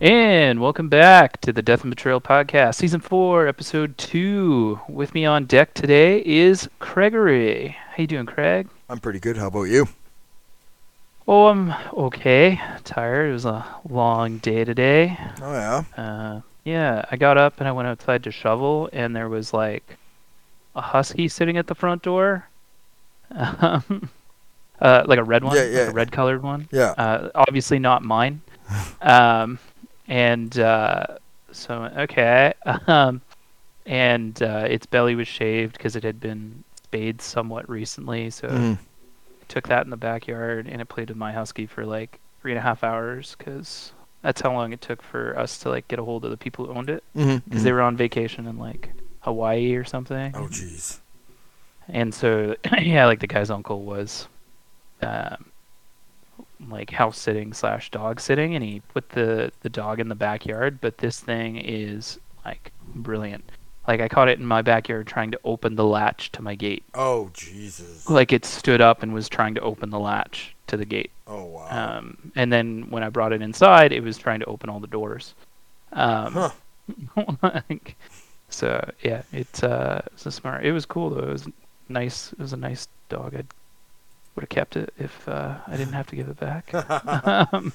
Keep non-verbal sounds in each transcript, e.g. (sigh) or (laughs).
And welcome back to the Death and Betrayal podcast, season four, episode two. With me on deck today is Gregory. How you doing, Craig? I'm pretty good. How about you? Oh, I'm okay. Tired. It was a long day today. Oh yeah. Uh, yeah, I got up and I went outside to shovel, and there was like a husky sitting at the front door. Um, (laughs) uh, like a red one, Yeah, like a red colored one. Yeah. Uh, obviously not mine. (laughs) um, and uh, so okay. (laughs) Um, and uh, its belly was shaved because it had been spayed somewhat recently. So Mhm. I took that in the backyard and it played with my husky for like three and a half hours because that's how long it took for us to like get a hold of the people who owned it because they were on vacation in like Hawaii or something. Oh jeez. And so, (coughs) yeah, like the guy's uncle was, um, like house sitting slash dog sitting, and he put the the dog in the backyard. But this thing is like brilliant. Like I caught it in my backyard trying to open the latch to my gate. Oh Jesus. Like it stood up and was trying to open the latch to the gate. Oh wow. Um, and then when I brought it inside, it was trying to open all the doors. Um, huh. (laughs) like, so yeah, it uh, it's a smart. It was cool though. It was nice. It was a nice dog. I would have kept it if uh, I didn't have to give it back. (laughs) um,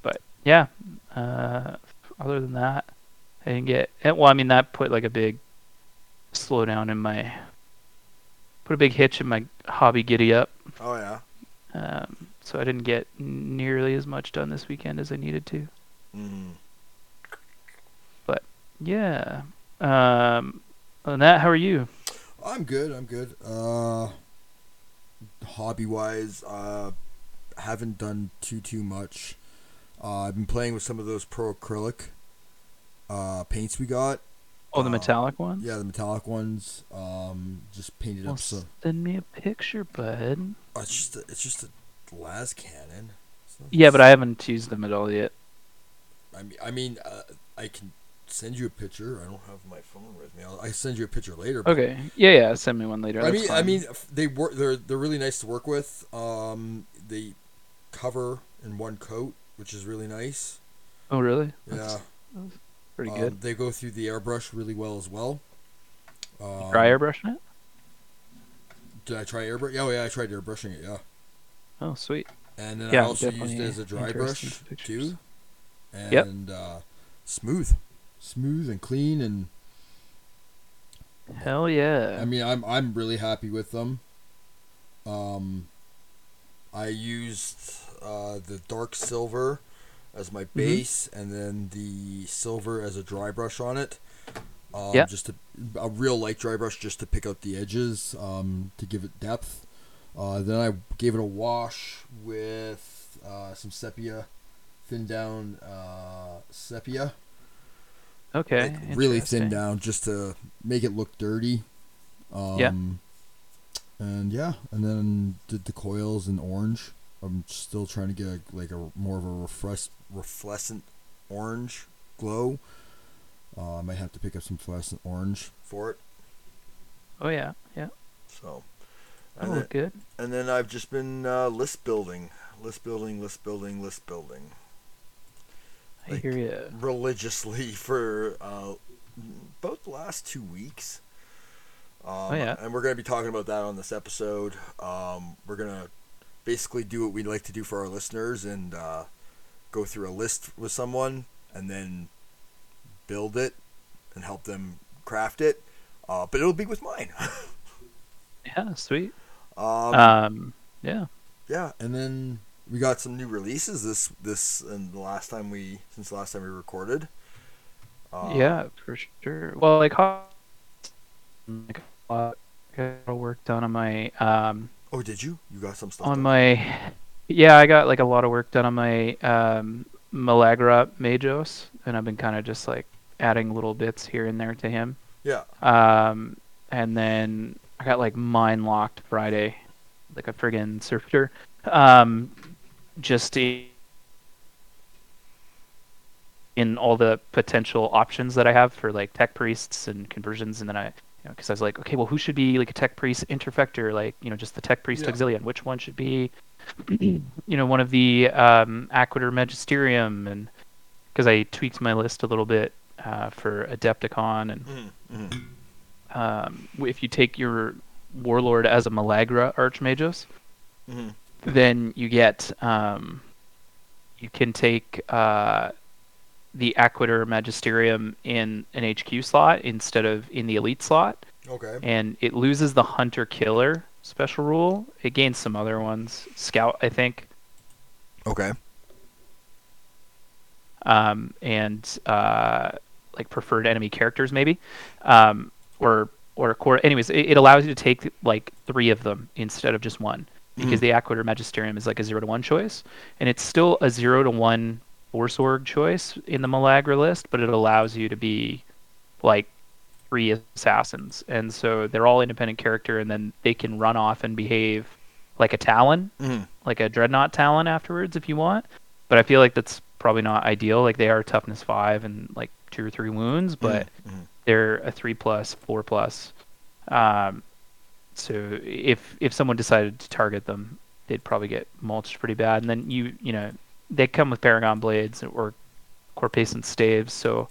but yeah, uh, other than that, I didn't get. eh, Well, I mean that put like a big slowdown in my. Put a big hitch in my hobby giddy up. oh yeah. Um, so I didn't get nearly as much done this weekend as I needed to. Mm. But Yeah. Um, than that, how are you? I'm good. I'm good. Uh, hobby wise, uh, haven't done too too much. Uh, I've been playing with some of those pro acrylic uh, paints we got. Oh, the Uh, metallic one. Yeah, the metallic ones. Um, just painted Well, up some. send me a picture, bud. Oh, it's just a, it's just a las cannon. Yeah, but I haven't used them at all yet. I mean, I mean, uh, I can send you a picture. I don't have my phone with me. I'll, I send you a picture later. Okay. Yeah, yeah. Send me one later. I that's mean, I mean, they work. They're they're really nice to work with. Um, they cover in one coat, which is really nice. Oh, really? Yeah, That's pretty Um, good. They go through the airbrush really well as well. Um, Dry airbrushing it? Did I try airbrush? Oh yeah, I tried airbrushing it. Yeah, Oh, sweet. and then Yeah, I also used it as a dry brush pictures. too. Yep. And uh, smooth, smooth and clean and Hell yeah. I mean, I'm I'm really happy with them. Um, I used uh, the dark silver as my Mm-hmm. base, and then the silver as a dry brush on it. Um, Yeah. Just a, a real light dry brush, just to pick out the edges, um, to give it depth. Uh, then I gave it a wash with uh, some sepia, thin down uh, sepia okay. like, really thin down just to make it look dirty. Um, Yeah. And yeah, and then did the coils in orange. I'm still trying to get a, like a more of a refresh, reflescent orange glow. Uh, I might have to pick up some fluorescent orange for it. Oh, yeah. Yeah. So, and, look then, good. and then I've just been uh, list building, list building, list building, list building I like- hear you. religiously (laughs) for uh, about the last two weeks. Um, Oh, yeah. And we're going to be talking about that on this episode. Um, we're going to basically do what we like to do for our listeners and uh, go through a list with someone and then build it and help them craft it. Uh, but it'll be with mine. (laughs) Yeah, sweet. um, Um, yeah. yeah, and then we got some new releases this this and the last time we since the last time we recorded. Uh, yeah, for sure. Well, like, like a lot of work done on my um Oh, did you? You got some stuff. on done? my yeah i got like a lot of work done on my um malagra magos and i've been kind of just like adding little bits here and there to him Yeah. um and then i got like mine locked friday like a friggin' surfer um just i- in all the potential options that i have for like tech priests and conversions and then i you know because i was like okay well who should be like a tech priest interfector like you know just the tech priest Yeah. auxilian which one should be (clears throat) you know one of the um aquator magisterium and because I tweaked my list a little bit uh, for Adepticon, and Mm-hmm. Mm-hmm. um, if you take your warlord as a Malagra Archmagos, Mm-hmm. Then you get um, you can take uh, the Aquator Magisterium in an HQ slot instead of in the elite slot, Okay. and it loses the Hunter Killer special rule. It gains some other ones, Scout, I think, Okay. um, and uh, like preferred enemy characters maybe, um, or or core. Anyways, it, it allows you to take like three of them instead of just one because Mhm. the Aquator Magisterium is like a zero to one choice, and it's still a zero to one Force Org choice in the Malagra list, but it allows you to be like three assassins, and so they're all independent character, and then they can run off and behave like a Talon, Mm-hmm. like a Dreadnought Talon afterwards if you want. But I feel like that's probably not ideal. Like they are toughness five and like two or three wounds, but Mhm. they're a three plus, four plus. Um, so if if someone decided to target them, they'd probably get mulched pretty bad. And then you you know they come with Paragon blades or Corposant staves, so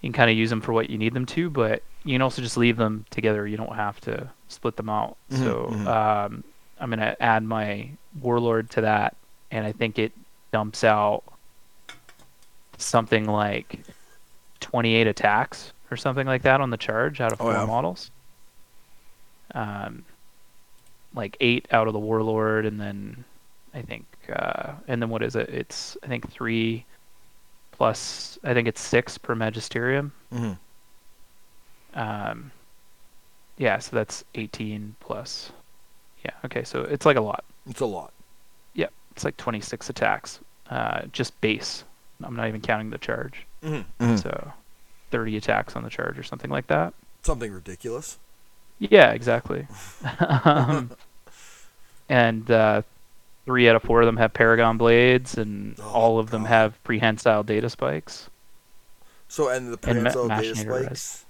you can kind of use them for what you need them to. But you can also just leave them together. You don't have to split them out. Mhm, So mhm. um, I'm gonna add my Warlord to that, and I think it dumps out something like 28 attacks or something like that on the charge out of Oh, four yeah. models. Um, like eight out of the warlord, and then I think, uh, and then what is it? It's I think three plus. I think it's six per magisterium. Mhm. Um, yeah, so that's 18 plus. Yeah, okay, so it's like a lot. It's a lot. Yeah, it's like 26 attacks, uh, just base. I'm not even counting the charge. Mm-hmm. So 30 attacks on the charge or something like that. Something ridiculous. Yeah, exactly. (laughs) um, and uh, three out of four of them have Paragon blades, and Oh, all of them have prehensile data spikes. So and the And prehensile data machinator arrays. spikes.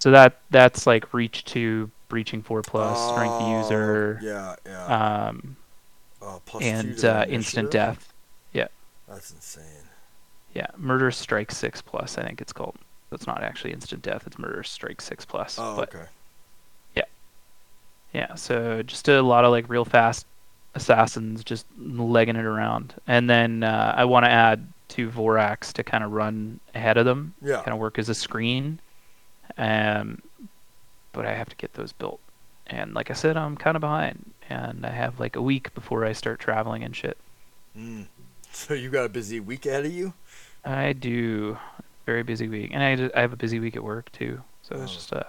So that that's like reach two, breaching four plus, strength Oh, user, Yeah, yeah. um, uh, plus and uh, instant death. Yeah. That's insane. Yeah, murder strike six plus. I think it's called. It's not actually instant death. It's murder strike six plus. Oh, but okay. Yeah, so just a lot of like real fast assassins just legging it around. And then uh, I want to add two Vorax to kind of run ahead of them, Yeah. kind of work as a screen. Um, but I have to get those built. And like I said, I'm kind of behind. And I have like a week before I start traveling and shit. Mm. So you got a busy week ahead of you. I do. Very busy week. And I, ju- I have a busy week at work too. So it's Oh. just, uh,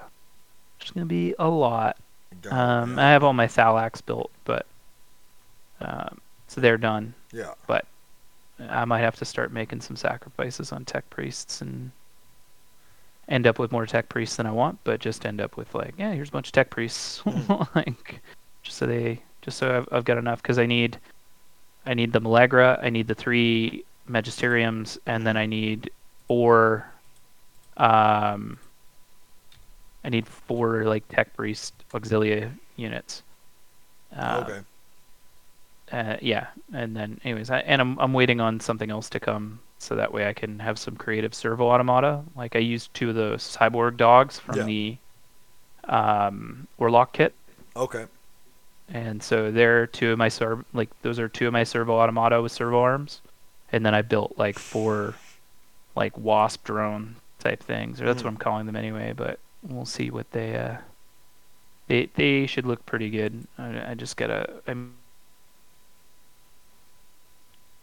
just going to be a lot. Um, yeah. I have all my Thalax built, but um, so they're done. yeah. But I might have to start making some sacrifices on tech priests and end up with more tech priests than I want, but just end up with like, yeah, here's a bunch of tech priests, (laughs) Mm. like just so they, just so I've, I've got enough because I need, I need the Malagra, I need the three Magisteriums, and then I need four, um, I need four like tech priest auxilia units. Uh, okay. uh, yeah, and then anyways, I, and I'm I'm waiting on something else to come so that way I can have some creative servo automata. Like I used two of the cyborg dogs from Yeah. the um, Orlock kit, Okay. and so they're two of my serv like those are two of my servo automata with servo arms, and then I built like four like wasp drone type things, or that's Mhm. what I'm calling them anyway. But we'll see what they uh they they should look pretty good. I, I just gotta I'm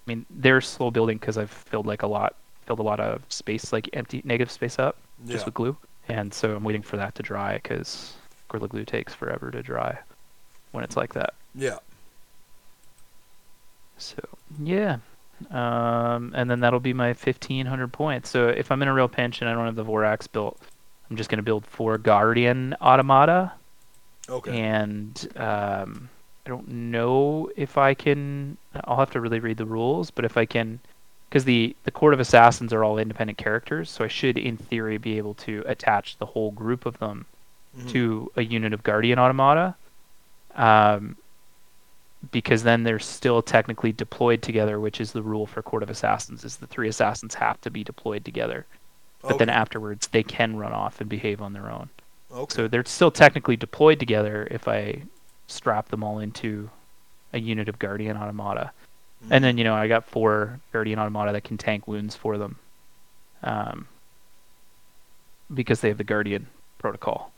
I mean, they're slow building because I've filled like a lot, filled a lot of space, like empty negative space up, just with glue, and so I'm waiting for that to dry because Gorilla Glue takes forever to dry when it's like that. Yeah. So yeah, um, and then that'll be my 1500 points. So if I'm in a real pinch and I don't have the Vorax built, I'm just gonna build four Guardian Automata, Okay. and um, I don't know if I can. I'll have to really read the rules, but if I can, because the the Court of Assassins are all independent characters, so I should, in theory, be able to attach the whole group of them Mhm. to a unit of Guardian Automata. Um, because then they're still technically deployed together, which is the rule for Court of Assassins. Is the three assassins have to be deployed together, but then afterwards they can run off and behave on their own. Okay. So they're still technically deployed together if I strap them all into a unit of Guardian Automata. And then, you know, I got four Guardian Automata that can tank wounds for them. Um, because they have the Guardian protocol,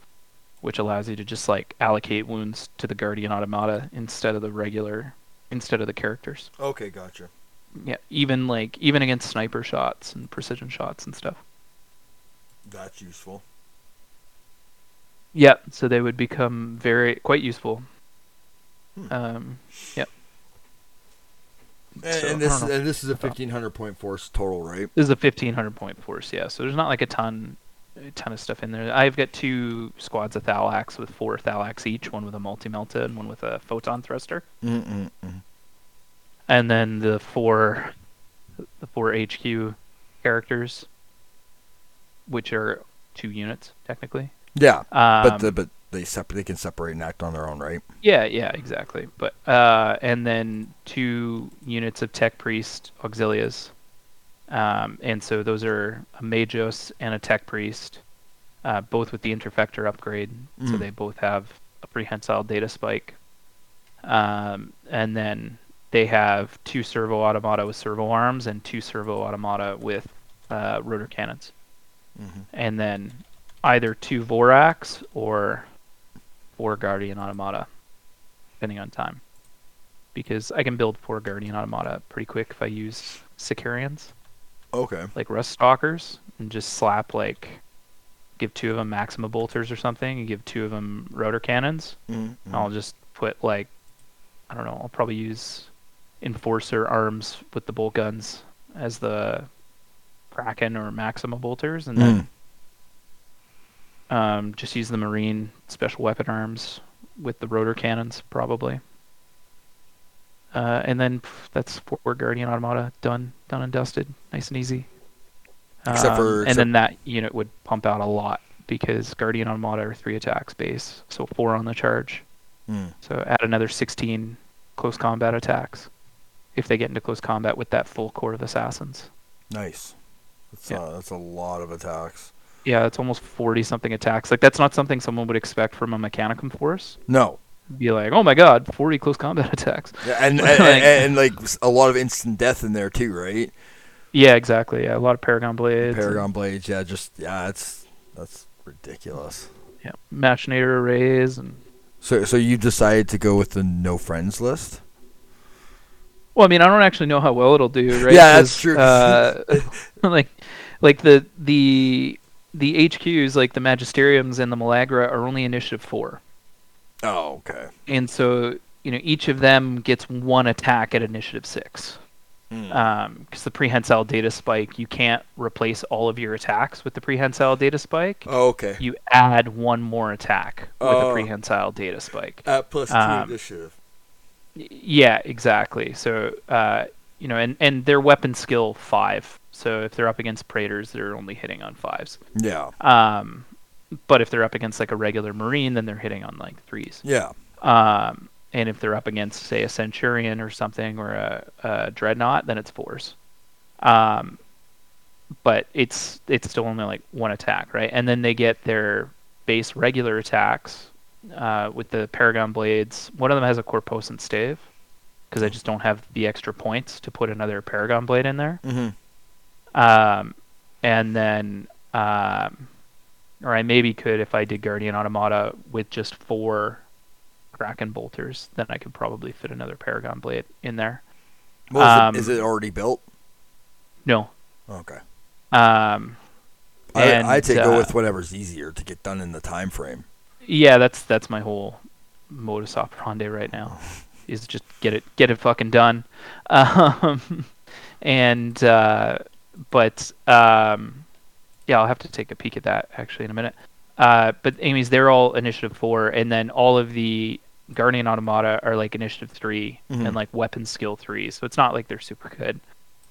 which allows you to just like allocate wounds to the Guardian Automata instead of the regular, instead of the characters. Okay, gotcha. Yeah, even like even against sniper shots and precision shots and stuff. That's useful. Yeah, so they would become very quite useful. Hmm. Um, yep. And, So, and this and this is a fifteen hundred point force total, right? This is a fifteen hundred point force, yeah. So there's not like a ton, a ton of stuff in there. I've got two squads of Thalax with four Thalax each, one with a multi melta and one with a photon thruster, Mm-mm. and then the four, the four HQ characters, which are two units technically. Yeah, Um, but the, but they separ- they can separate and act on their own, right? Yeah, yeah, exactly. But uh, and then two units of Tech Priest Auxilias, um, and so those are a Magos and a Tech Priest, uh, both with the Interfector upgrade. So Mm. they both have a prehensile data spike, um, and then they have two servo automata with servo arms and two servo automata with uh, rotor cannons Mm-hmm. and then either two Vorax or four Guardian Automata, depending on time. Because I can build four Guardian Automata pretty quick if I use Sicarians, Okay. like Rust Stalkers, and just slap like, give two of them Maxima Bolters or something, and give two of them Rotor Cannons. Mm-hmm. I'll just put like, I don't know, I'll probably use Enforcer arms with the bolt guns as the Kraken or Maxima Bolters, and then um, just use the Marine special weapon arms with the rotor cannons, probably. Uh, and then pff, that's four Guardian Automata done, done and dusted, nice and easy. Except Um, for- and except- then that unit would pump out a lot because Guardian Automata are three attacks base, so four on the charge. Mm. So add another 16 close combat attacks if they get into close combat with that full Court of Assassins. Nice. That's, Yeah. uh, that's a lot of attacks. Yeah, it's almost 40 something attacks. Like that's not something someone would expect from a Mechanicum force. No. Be like, oh my god, 40 close combat (laughs) attacks. Yeah, and, (laughs) and, Like- and, and, like a lot of instant death in there too, right? Yeah, exactly. Yeah, a lot of Paragon blades. and- Paragon blades, yeah, just yeah, it's that's ridiculous. yeah, machinator arrays and So so you decided to go with the no friends list? Well, I mean, I don't actually know how well it'll do, right? Yeah, that's true. Uh, (laughs) (laughs) like, like the the the HQs, like the Magisteriums and the Malagra, are only initiative four, Oh, okay. and so you know each of them gets one attack at initiative six. Mm. Because the prehensile data spike, you can't replace all of your attacks with the prehensile data spike. oh, okay. You add one more attack with Oh. a prehensile data spike. At plus two um, initiative. Yeah, exactly. So, uh, you know, and, and their weapon skill five. So if they're up against Praetors, they're only hitting on fives. Yeah. Um, but if they're up against like a regular Marine, then they're hitting on like threes. Yeah. Um, and if they're up against, say, a Centurion or something or a, a Dreadnought, then it's fours. Um, but it's it's still only like one attack, right? And then they get their base regular attacks uh, with the Paragon blades. One of them has a Corposant stave because I just don't have the extra points to put another Paragon blade in there. Mm-hmm. Um, and then, um, or I maybe could if I did Guardian Automata with just four Kraken bolters, then I could probably fit another Paragon blade in there. Well, is, Um, it, is it already built? No. Okay. Um, I, and, I'd say go uh, with whatever's easier to get done in the time frame. yeah, that's that's my whole modus operandi right now. (laughs) Is just get it get it fucking done. (laughs) Um, and uh, but um, yeah, I'll have to take a peek at that actually in a minute. Uh, but anyways, they're all initiative four, and then all of the Guardian Automata are like initiative 3 Mhm. and like weapon skill three. So it's not like they're super good.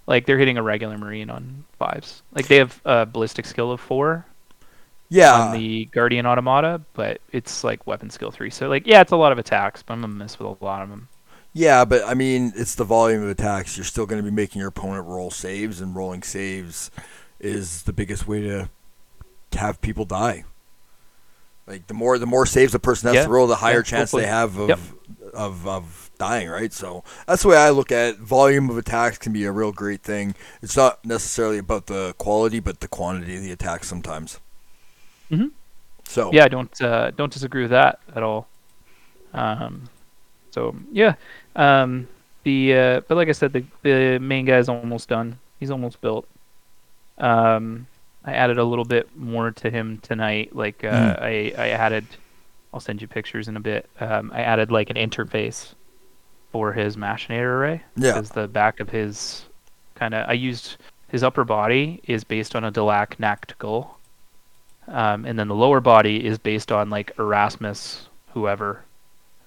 Like they're hitting a regular Marine on fives. Like they have a ballistic skill of four Yeah. on the Guardian Automata, but it's like weapon skill three. So like yeah, it's a lot of attacks, but I'm gonna miss with a lot of them. Yeah, but I mean, it's the volume of attacks. You're still going to be making your opponent roll saves, and rolling saves is the biggest way to have people die. Like the more the more saves a person has Yeah, to roll, the higher yeah, chance hopefully. they have of, Yep. of of dying. Right. So that's the way I look at it. Volume of attacks can be a real great thing. It's not necessarily about the quality, but the quantity of the attacks sometimes. Mhm. So Yeah, I don't uh, don't disagree with that at all. Um, so yeah, um, the uh, but like I said, the the main guy's almost done. He's almost built. Um, I added a little bit more to him tonight. Like uh, Mm. I I added, I'll send you pictures in a bit. Um, I added like an interface for his machinator array. Yeah. Because the back of his kind of I used his upper body is based on a Delaque Nacht-Ghoul. Um, and then the lower body is based on like Erasmus, whoever.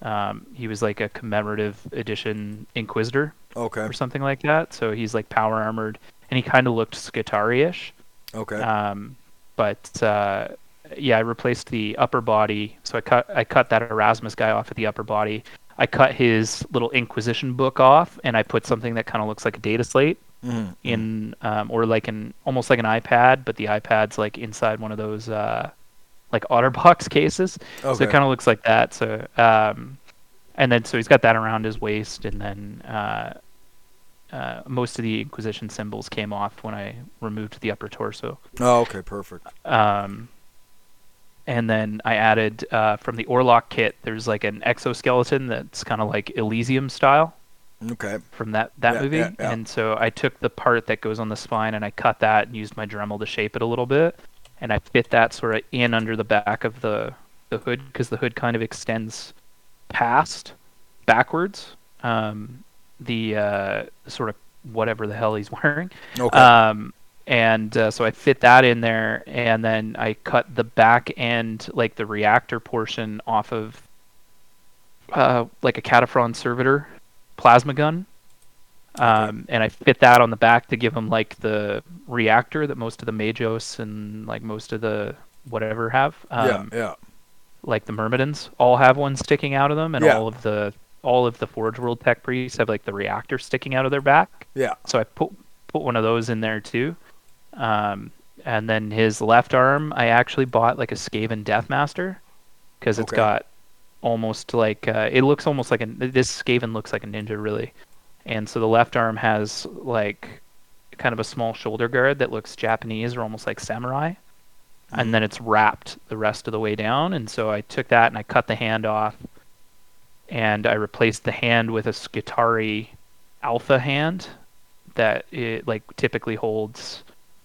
Um, he was like a commemorative edition Inquisitor okay. or something like that. So he's like power armored, and he kind of looked Skitarii-ish. Okay. Um, but uh, yeah, I replaced the upper body. So I cut I cut that Erasmus guy off at the upper body. I cut his little Inquisition book off, and I put something that kind of looks like a data slate Mhm. in, um, or like an almost like an iPad, but the iPad's like inside one of those uh, like OtterBox (laughs) cases. So it kind of looks like that. So um, and then so he's got that around his waist, and then uh, uh, most of the Inquisition symbols came off when I removed the upper torso. Oh, okay. Perfect. Um, and then I added uh, from the Orlock kit. There's like an exoskeleton that's kind of like Elysium style Okay. from that that Yeah, movie. yeah, yeah. And so I took the part that goes on the spine and I cut that and used my Dremel to shape it a little bit, and I fit that sort of in under the back of the the hood because the hood kind of extends past backwards. Um, the uh, sort of whatever the hell he's (laughs) wearing. Okay. Um, and uh, so I fit that in there, and then I cut the back end, like the reactor portion, off of uh, like a Kataphron Servitor plasma gun. Um, and I fit that on the back to give him like the reactor that most of the Magos and like most of the whatever have. Um, yeah. Yeah. like the Myrmidons all have one sticking out of them, and Yeah. all of the all of the Forge World tech priests have like the reactor sticking out of their back. Yeah. So I put put one of those in there too. Um, and then his left arm, I actually bought like a Skaven Deathmaster because it's Okay. got almost like uh, it looks almost like a this Skaven looks like a ninja really, and so the left arm has like kind of a small shoulder guard that looks Japanese or almost like samurai, and then it's wrapped the rest of the way down. And so I took that and I cut the hand off, and I replaced the hand with a Skitarii Alpha hand that it like typically holds.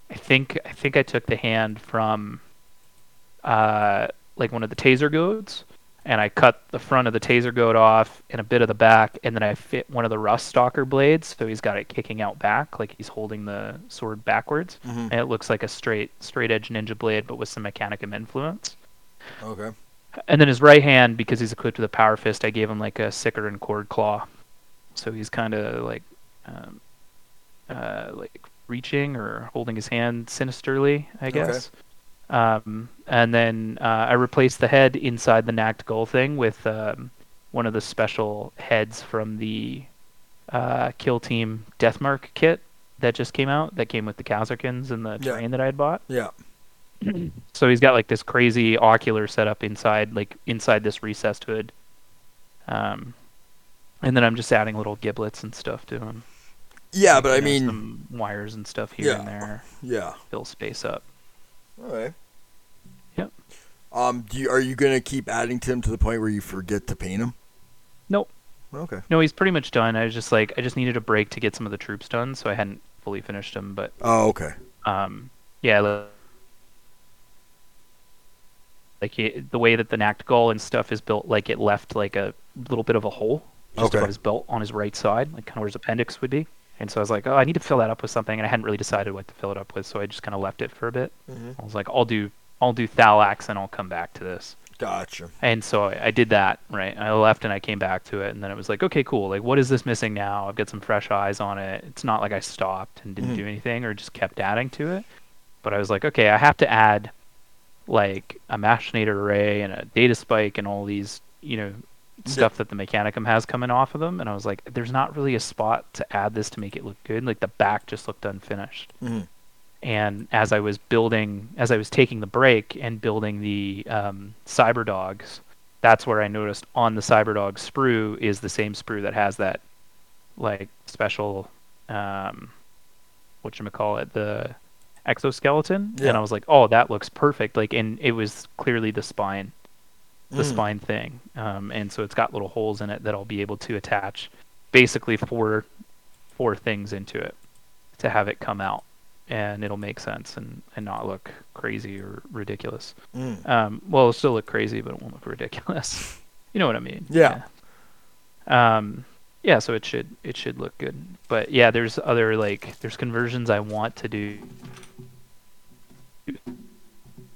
I think I think I took the hand from uh, like one of the taser goads, and I cut the front of the taser goad off and a bit of the back, and then I fit one of the rust stalker blades, so he's got it kicking out back, like he's holding the sword backwards, Mhm. and it looks like a straight straight edge ninja blade, but with some Mechanicum influence. Okay. And then his right hand, because he's equipped with a power fist, I gave him like a Sicarian chordclaw, so he's kind of like, um, uh, like reaching or holding his hand sinisterly, I guess. Okay. Um, and then uh, I replaced the head inside the Nacht-Ghoul thing with um, one of the special heads from the uh, Kill Team Deathmark kit that just came out. That came with the Kasrkins and the Yeah. terrain that I had bought. Yeah. (clears throat) So he's got like this crazy ocular setup inside, like inside this recessed hood. Um, and then I'm just adding little giblets and stuff to him. Yeah, Like, but I know, mean, some wires and stuff here Yeah. and there, yeah. fill space up. All right. Yep. Um, do you, are you gonna keep adding to him to the point where you forget to paint him? Nope. Okay. No, he's pretty much done. I was just like, I just needed a break to get some of the troops done, so I hadn't fully finished him. But Oh, okay. um, yeah, li- like it, the way that the Nacht-Ghoul and stuff is built, like it left like a little bit of a hole just Okay. above his belt on his right side, like kind of where his appendix would be. And so I was like, oh, I need to fill that up with something, and I hadn't really decided what to fill it up with, so I just kind of left it for a bit. Mhm. I was like, I'll do, I'll do Thalax, and I'll come back to this. Gotcha. And so I, I did that, right? I left and I came back to it, and then it was like, okay, cool. Like, what is this missing now? I've got some fresh eyes on it. It's not like I stopped and didn't Mhm. do anything or just kept adding to it. But I was like, okay, I have to add like a machinator array and a data spike and all these, you know, stuff that the Mechanicum has coming off of them, and I was like, there's not really a spot to add this to make it look good. Like the back just looked unfinished. Mhm. And as I was building, as I was taking the break and building the um, Cyber Dogs, that's where I noticed on the Cyber Dog sprue is the same sprue that has that like special, um, what you call it, the exoskeleton. Yeah. And I was like, oh, that looks perfect. Like, and it was clearly the spine the Mm. spine thing. Um, and so it's got little holes in it that I'll be able to attach basically four four things into it to have it come out and it'll make sense and, and not look crazy or ridiculous. Mm. Um, well, it'll still look crazy, but it won't look (laughs) ridiculous. you know what I mean? Yeah. Yeah. Um, yeah, so it should it should look good. But yeah, there's other like there's conversions I want to do.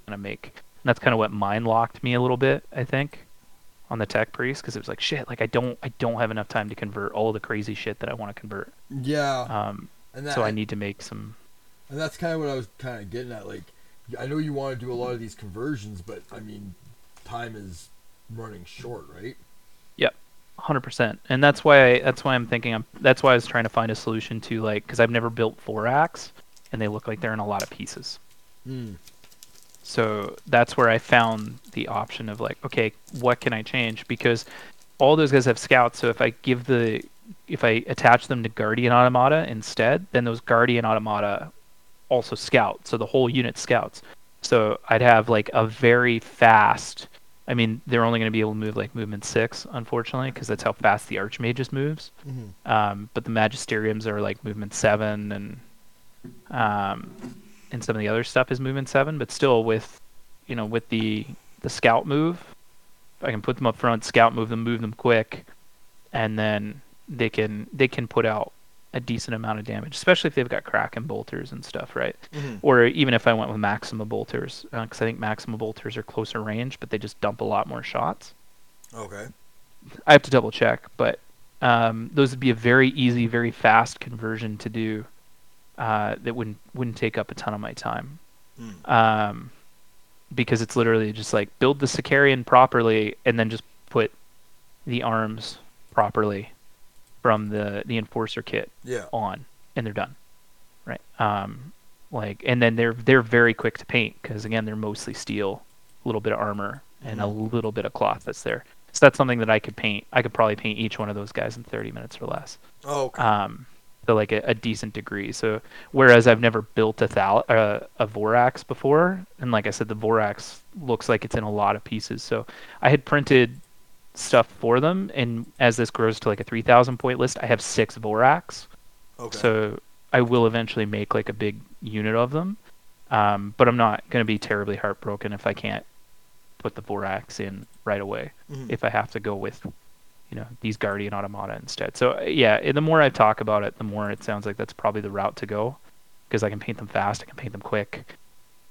Gonna make. And that's kind of what mind locked me a little bit, I think, on the tech priest because it was like shit. Like I don't I don't have enough time to convert all the crazy shit that I want to convert. Yeah. Um, and that, so I need to make some. And that's kind of what I was kind of getting at. Like, I know you want to do a lot of these conversions, but I mean, time is running short, right? Yep. Hundred percent, and that's why I, that's why I'm thinking I'm that's why I was trying to find a solution to like because I've never built Vorax, and they look like they're in a lot of pieces. Mm. So that's where I found the option of like, okay, what can I change? Because all those guys have scouts. So if I give the, if I attach them to Guardian Automata instead, then those Guardian Automata also scout. So the whole unit scouts. So I'd have like a very fast. I mean, they're only going to be able to move like movement six, unfortunately, because that's how fast the Archmagos moves. Mm-hmm. Um, but the Magisteriums are like movement seven, and um, and some of the other stuff is movement seven. But still, with you know, with the the scout move, I can put them up front, scout move them, move them quick, and then they can they can put out a decent amount of damage, especially if they've got Kraken bolters and stuff, right? Mm-hmm. Or even if I went with Maxima bolters, because I think Maxima bolters are closer range, but they just dump a lot more shots. Okay. I have to double check, but um, those would be a very easy, very fast conversion to do. Uh, that wouldn't wouldn't take up a ton of my time, Mm. um, because it's literally just like build the Sicarian properly and then just put the arms properly from the the Enforcer kit Yeah. on, and they're done, right? Um, like, and then they're they're very quick to paint because again they're mostly steel, a little bit of armor, and a little bit of cloth that's there. So that's something that I could paint. I could probably paint each one of those guys in 30 minutes or less. Oh, okay. Um, to like a, a decent degree. So whereas I've never built a thal- uh, a Vorax before, and like I said, the Vorax looks like it's in a lot of pieces. So I had printed stuff for them, and as this grows to like a 3,000 point list, I have six Vorax. okay. So I will eventually make like a big unit of them. Um, but I'm not going to be terribly heartbroken if I can't put the Vorax in right away. Mhm. If I have to go with, you know, these Guardian Automata instead. So uh, yeah, the more I talk about it, the more it sounds like that's probably the route to go, because I can paint them fast, I can paint them quick,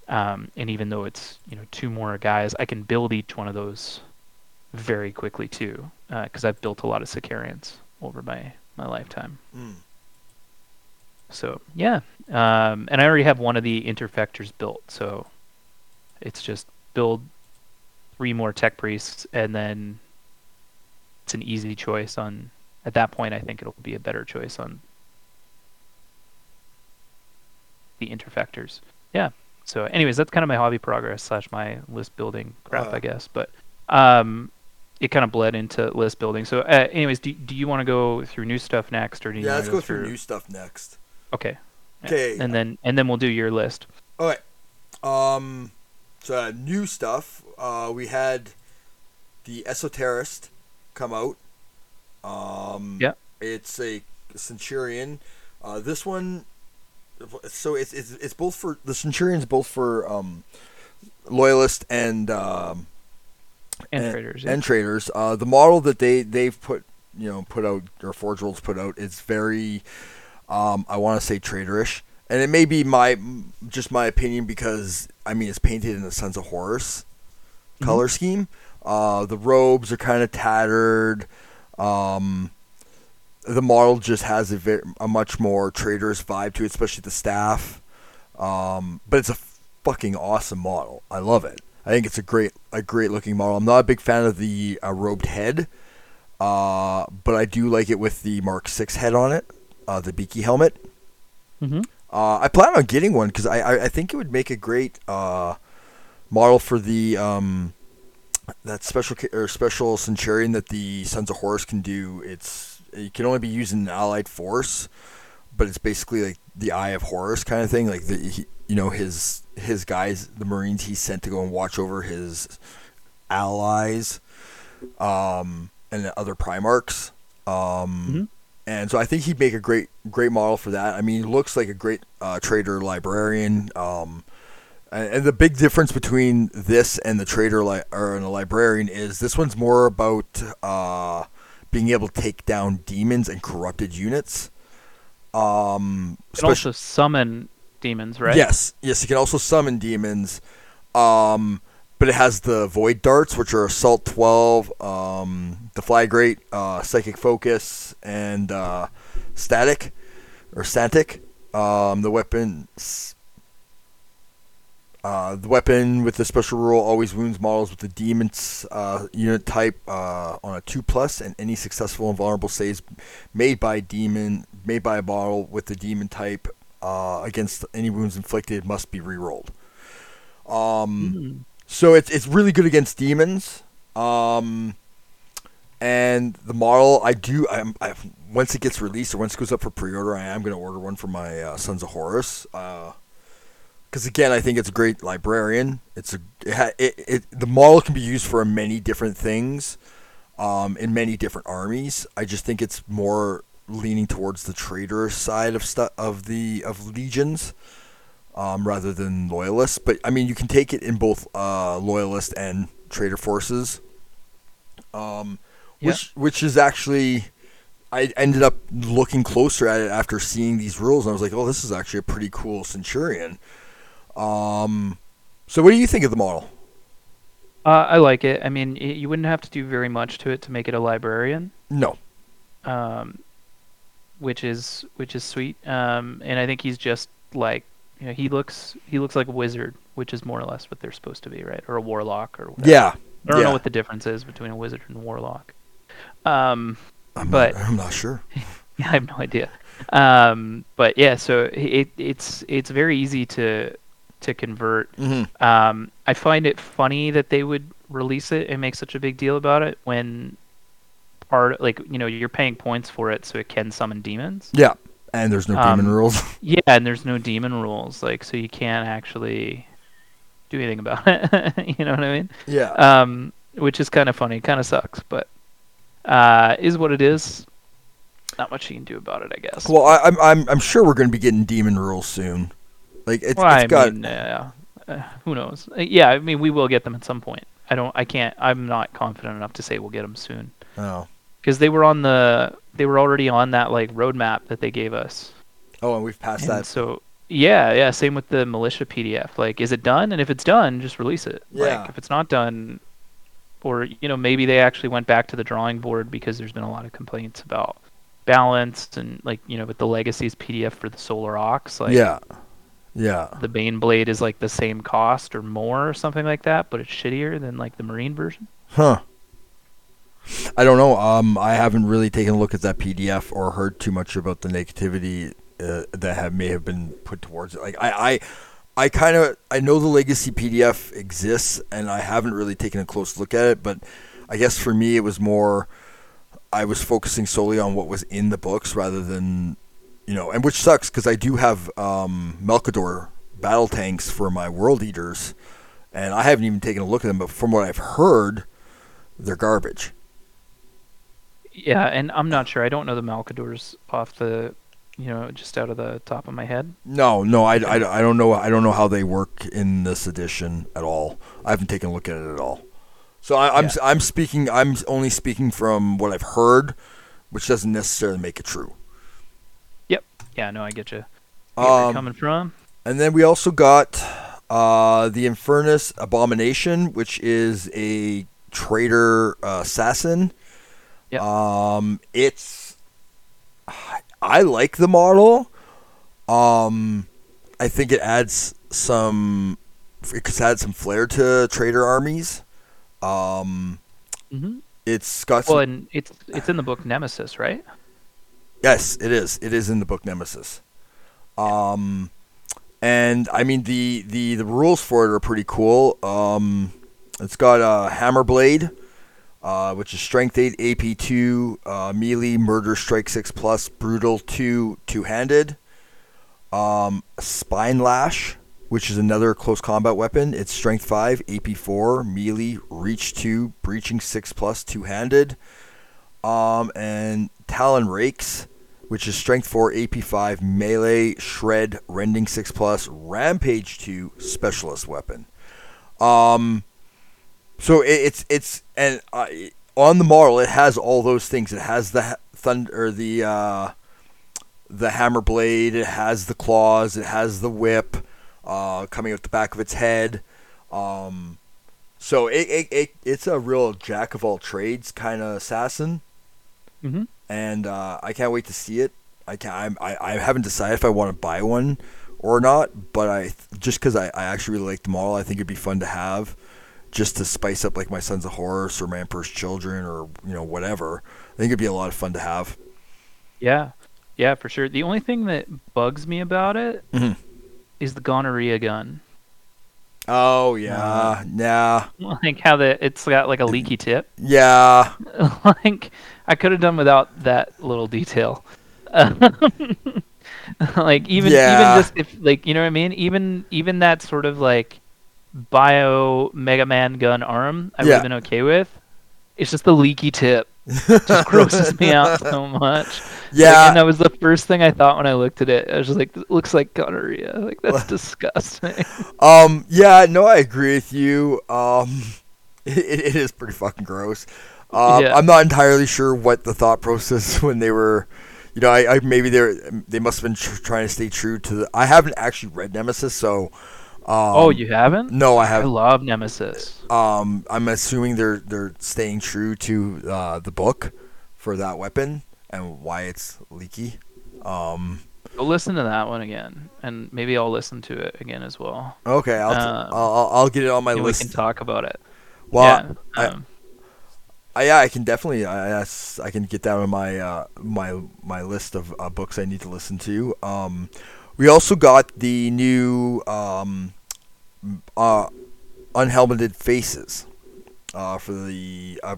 um, and even though it's you know two more guys, I can build each one of those very quickly too, because I've built a lot of Sicarians over my my lifetime. Mm. So yeah, um, and I already have one of the interfectors built, so it's just build three more tech priests, and then it's an easy choice on. At that point, I think it'll be a better choice on the interfectors. Yeah. So, anyways, that's kind of my hobby progress slash my list building crap, Uh. I guess. But um, it kind of bled into list building. So, uh, anyways, do do you want to go through new stuff next, or do you Yeah, let's go through new stuff next. Okay. Yeah. 'Kay. And then and then we'll do your list. All right. Um, so uh, new stuff. Uh, we had the Esoterist come out. Um, Yeah. It's a Centurion. Uh, this one. So it's, it's it's both for the Centurion's both for um, loyalist and um, And, and- traitors. Yeah. and traitors. Uh, the model that they they've put you know put out or Forge Worlds put out is very um, I want to say traitorish, and it may be my just my opinion because I mean it's painted in the sense of Horus Mhm. color scheme. Uh, the robes are kind of tattered. Um, the model just has a, very, a much more traitors vibe to it, especially the staff. Um, but it's a fucking awesome model. I love it. I think it's a great, a great looking model. I'm not a big fan of the uh, robed head. Uh, but I do like it with the Mark Six head on it, uh, the beaky helmet. Mm-hmm. Uh, I plan on getting one because I, I, I think it would make a great uh, model for the um, that special or special Centurion that the Sons of Horus can do. It's it can only be used in an allied force, but it's basically like the Eye of Horus kind of thing. Like the he, you know his his guys, the Marines he sent to go and watch over his allies, um, and the other Primarchs. Um, Mhm. And so I think he'd make a great great model for that. I mean, he looks like a great uh, traitor librarian. Um, and, and the big difference between this and the traitor li- or and the librarian is this one's more about uh, being able to take down demons and corrupted units. Um, can also summon demons, right? Yes, yes, you can also summon demons. Um, but it has the void darts, which are assault twelve, um, the flagrate, uh, psychic focus, and uh, static or static. Um, the weapon, uh, the weapon with the special rule always wounds models with the demon's uh, unit type uh, on a two plus, and any successful and vulnerable saves made by demon made by a model with the demon type uh, against any wounds inflicted must be rerolled. Um, Mhm. so it's it's really good against demons. Um, and the model I do I'm, I once it gets released or once it goes up for pre-order, I am going to order one for my uh, Sons of Horus. Because again, I think it's a great librarian. It's a it, ha- it, it the model can be used for many different things, um, in many different armies. I just think it's more leaning towards the traitor side of stu- of the of legions um, rather than loyalists. But I mean, you can take it in both uh, loyalist and traitor forces. Um, which which is actually, I ended up looking closer at it after seeing these rules, and I was like, oh, this is actually a pretty cool Centurion. Um, so what do you think of the model? Uh, I like it. I mean, y- you wouldn't have to do very much to it to make it a librarian, No. um, which is which is sweet. Um, and I think he's just like you know he looks he looks like a wizard, which is more or less what they're supposed to be, right? Or a warlock, or whatever. Yeah. I don't yeah. know what the difference is between a wizard and a warlock. Um, I'm but- not, I'm not sure. (laughs) I have no idea. Um, but yeah, so it, it's it's very easy to to convert. hmm Um, I find it funny that they would release it and make such a big deal about it when part like you know you're paying points for it so it can summon demons. Yeah. And there's no demon Um, rules. (laughs) Yeah, and there's no demon rules like so you can't actually do anything about (laughs) it. you know what I mean? yeah. Um, which is kind of funny. Kind of sucks, but uh, is what it is. Not much you can do about it, I guess. well, I, I'm I'm I'm sure we're going to be getting demon rules soon. Like it's, Well, it's I got mean, uh, uh, who knows? Uh, yeah, I mean, we will get them at some point. I don't. I can't. I'm not confident enough to say we'll get them soon oh because they were on the. They were already on that like roadmap that they gave us. oh, and we've passed And that. so yeah, yeah. Same with the militia PDF. Like, is it done? And if it's done, just release it. Yeah. Like, if it's not done, or you know, maybe they actually went back to the drawing board because there's been a lot of complaints about balance and like you know with the legacies PDF for the Solar Aux. Like, yeah. Yeah. the Bane blade is like the same cost or more or something like that, but it's shittier than like the Marine version. Huh. I don't know. Um, I haven't really taken a look at that PDF or heard too much about the negativity uh, that have may have been put towards it. Like I, I, I kind of I know the legacy PDF exists, and I haven't really taken a close look at it. But I guess for me, it was more I was focusing solely on what was in the books rather than you know, and which sucks because I do have um, Malcador battle tanks for my World Eaters, and I haven't even taken a look at them. But from what I've heard, they're garbage. Yeah, and I'm not sure. I don't know the Malcadors off the, you know, just out of the top of my head. No, no, I, I, I don't know. I don't know how they work in this edition at all. I haven't taken a look at it at all. So I, I'm Yeah. I'm speaking. I'm only speaking from what I've heard, which doesn't necessarily make it true. Yeah, no, I get you. Where you're Um, coming from. And then we also got uh, the Infernus Abomination, which is a traitor uh, assassin. Yep. Um, it's I like the model. Um, I think it adds some it could add some flair to traitor armies. Um, hmm It's got some, Well, and it's it's in the book Nemesis, right? Yes, it is. It is in the book Nemesis. Um, and I mean the the the rules for it are pretty cool. Um, it's got a hammer blade, uh, which is strength eight, AP two, uh, melee, murder, strike six plus, brutal two, two handed. Um, spine lash, which is another close combat weapon. It's strength five, AP four, melee, reach two, breaching six plus, two handed. Um, and talon rakes, which is strength 4, AP 5, melee, shred, rending 6 plus, rampage 2, specialist weapon. Um, so it, it's it's and on the model it has all those things. It has the thunder, the uh, the hammer blade. It has the claws. It has the whip uh, coming out the back of its head. Um, so it, it, it it's a real jack of all trades kind of assassin Mm-hmm. and uh, I can't wait to see it. I can I I haven't decided if I want to buy one or not, but I just because I, I actually really like the model, I think it'd be fun to have, just to spice up like my Sons of Horus or My Emperor's Children or you know whatever. I think it'd be a lot of fun to have. Yeah, yeah, for sure. The only thing that bugs me about it is Mhm. the gonorrhea gun. Oh yeah, yeah, (laughs) Like how the it's got like a leaky tip. yeah. (laughs) like I could have done without that little detail. (laughs) like even Yeah. even just if like you know what I mean, even even that sort of like bio Mega Man gun arm, I would Yeah. have been okay with. It's just the leaky tip. (laughs) just grosses me out so much. Like, Yeah, and that was the first thing I thought when I looked at it. I was just like, "It looks like gonorrhea. Like that's (laughs) disgusting." Um, yeah, no, I agree with you. Um, it, it is pretty fucking gross. Um, Yeah. I'm not entirely sure what the thought process (laughs) when they were, you know, I, I maybe they they must have been tr- trying to stay true to the. I haven't actually read Nemesis, so. Um, oh, you haven't? No, I have. I love Nemesis. Um, I'm assuming they're they're staying true to uh, the book for that weapon and why it's leaky. Um, Go listen to that one again, and maybe I'll listen to it again as well. okay, I'll, Um, I'll I'll- I'll get it on my and we list. can talk about it. well, yeah. I- um, I, yeah, I can definitely. I, that's- I can get that on my uh, my my list of uh, books I need to listen to. Um, we also got the new um, uh, unhelmeted faces uh, for the uh,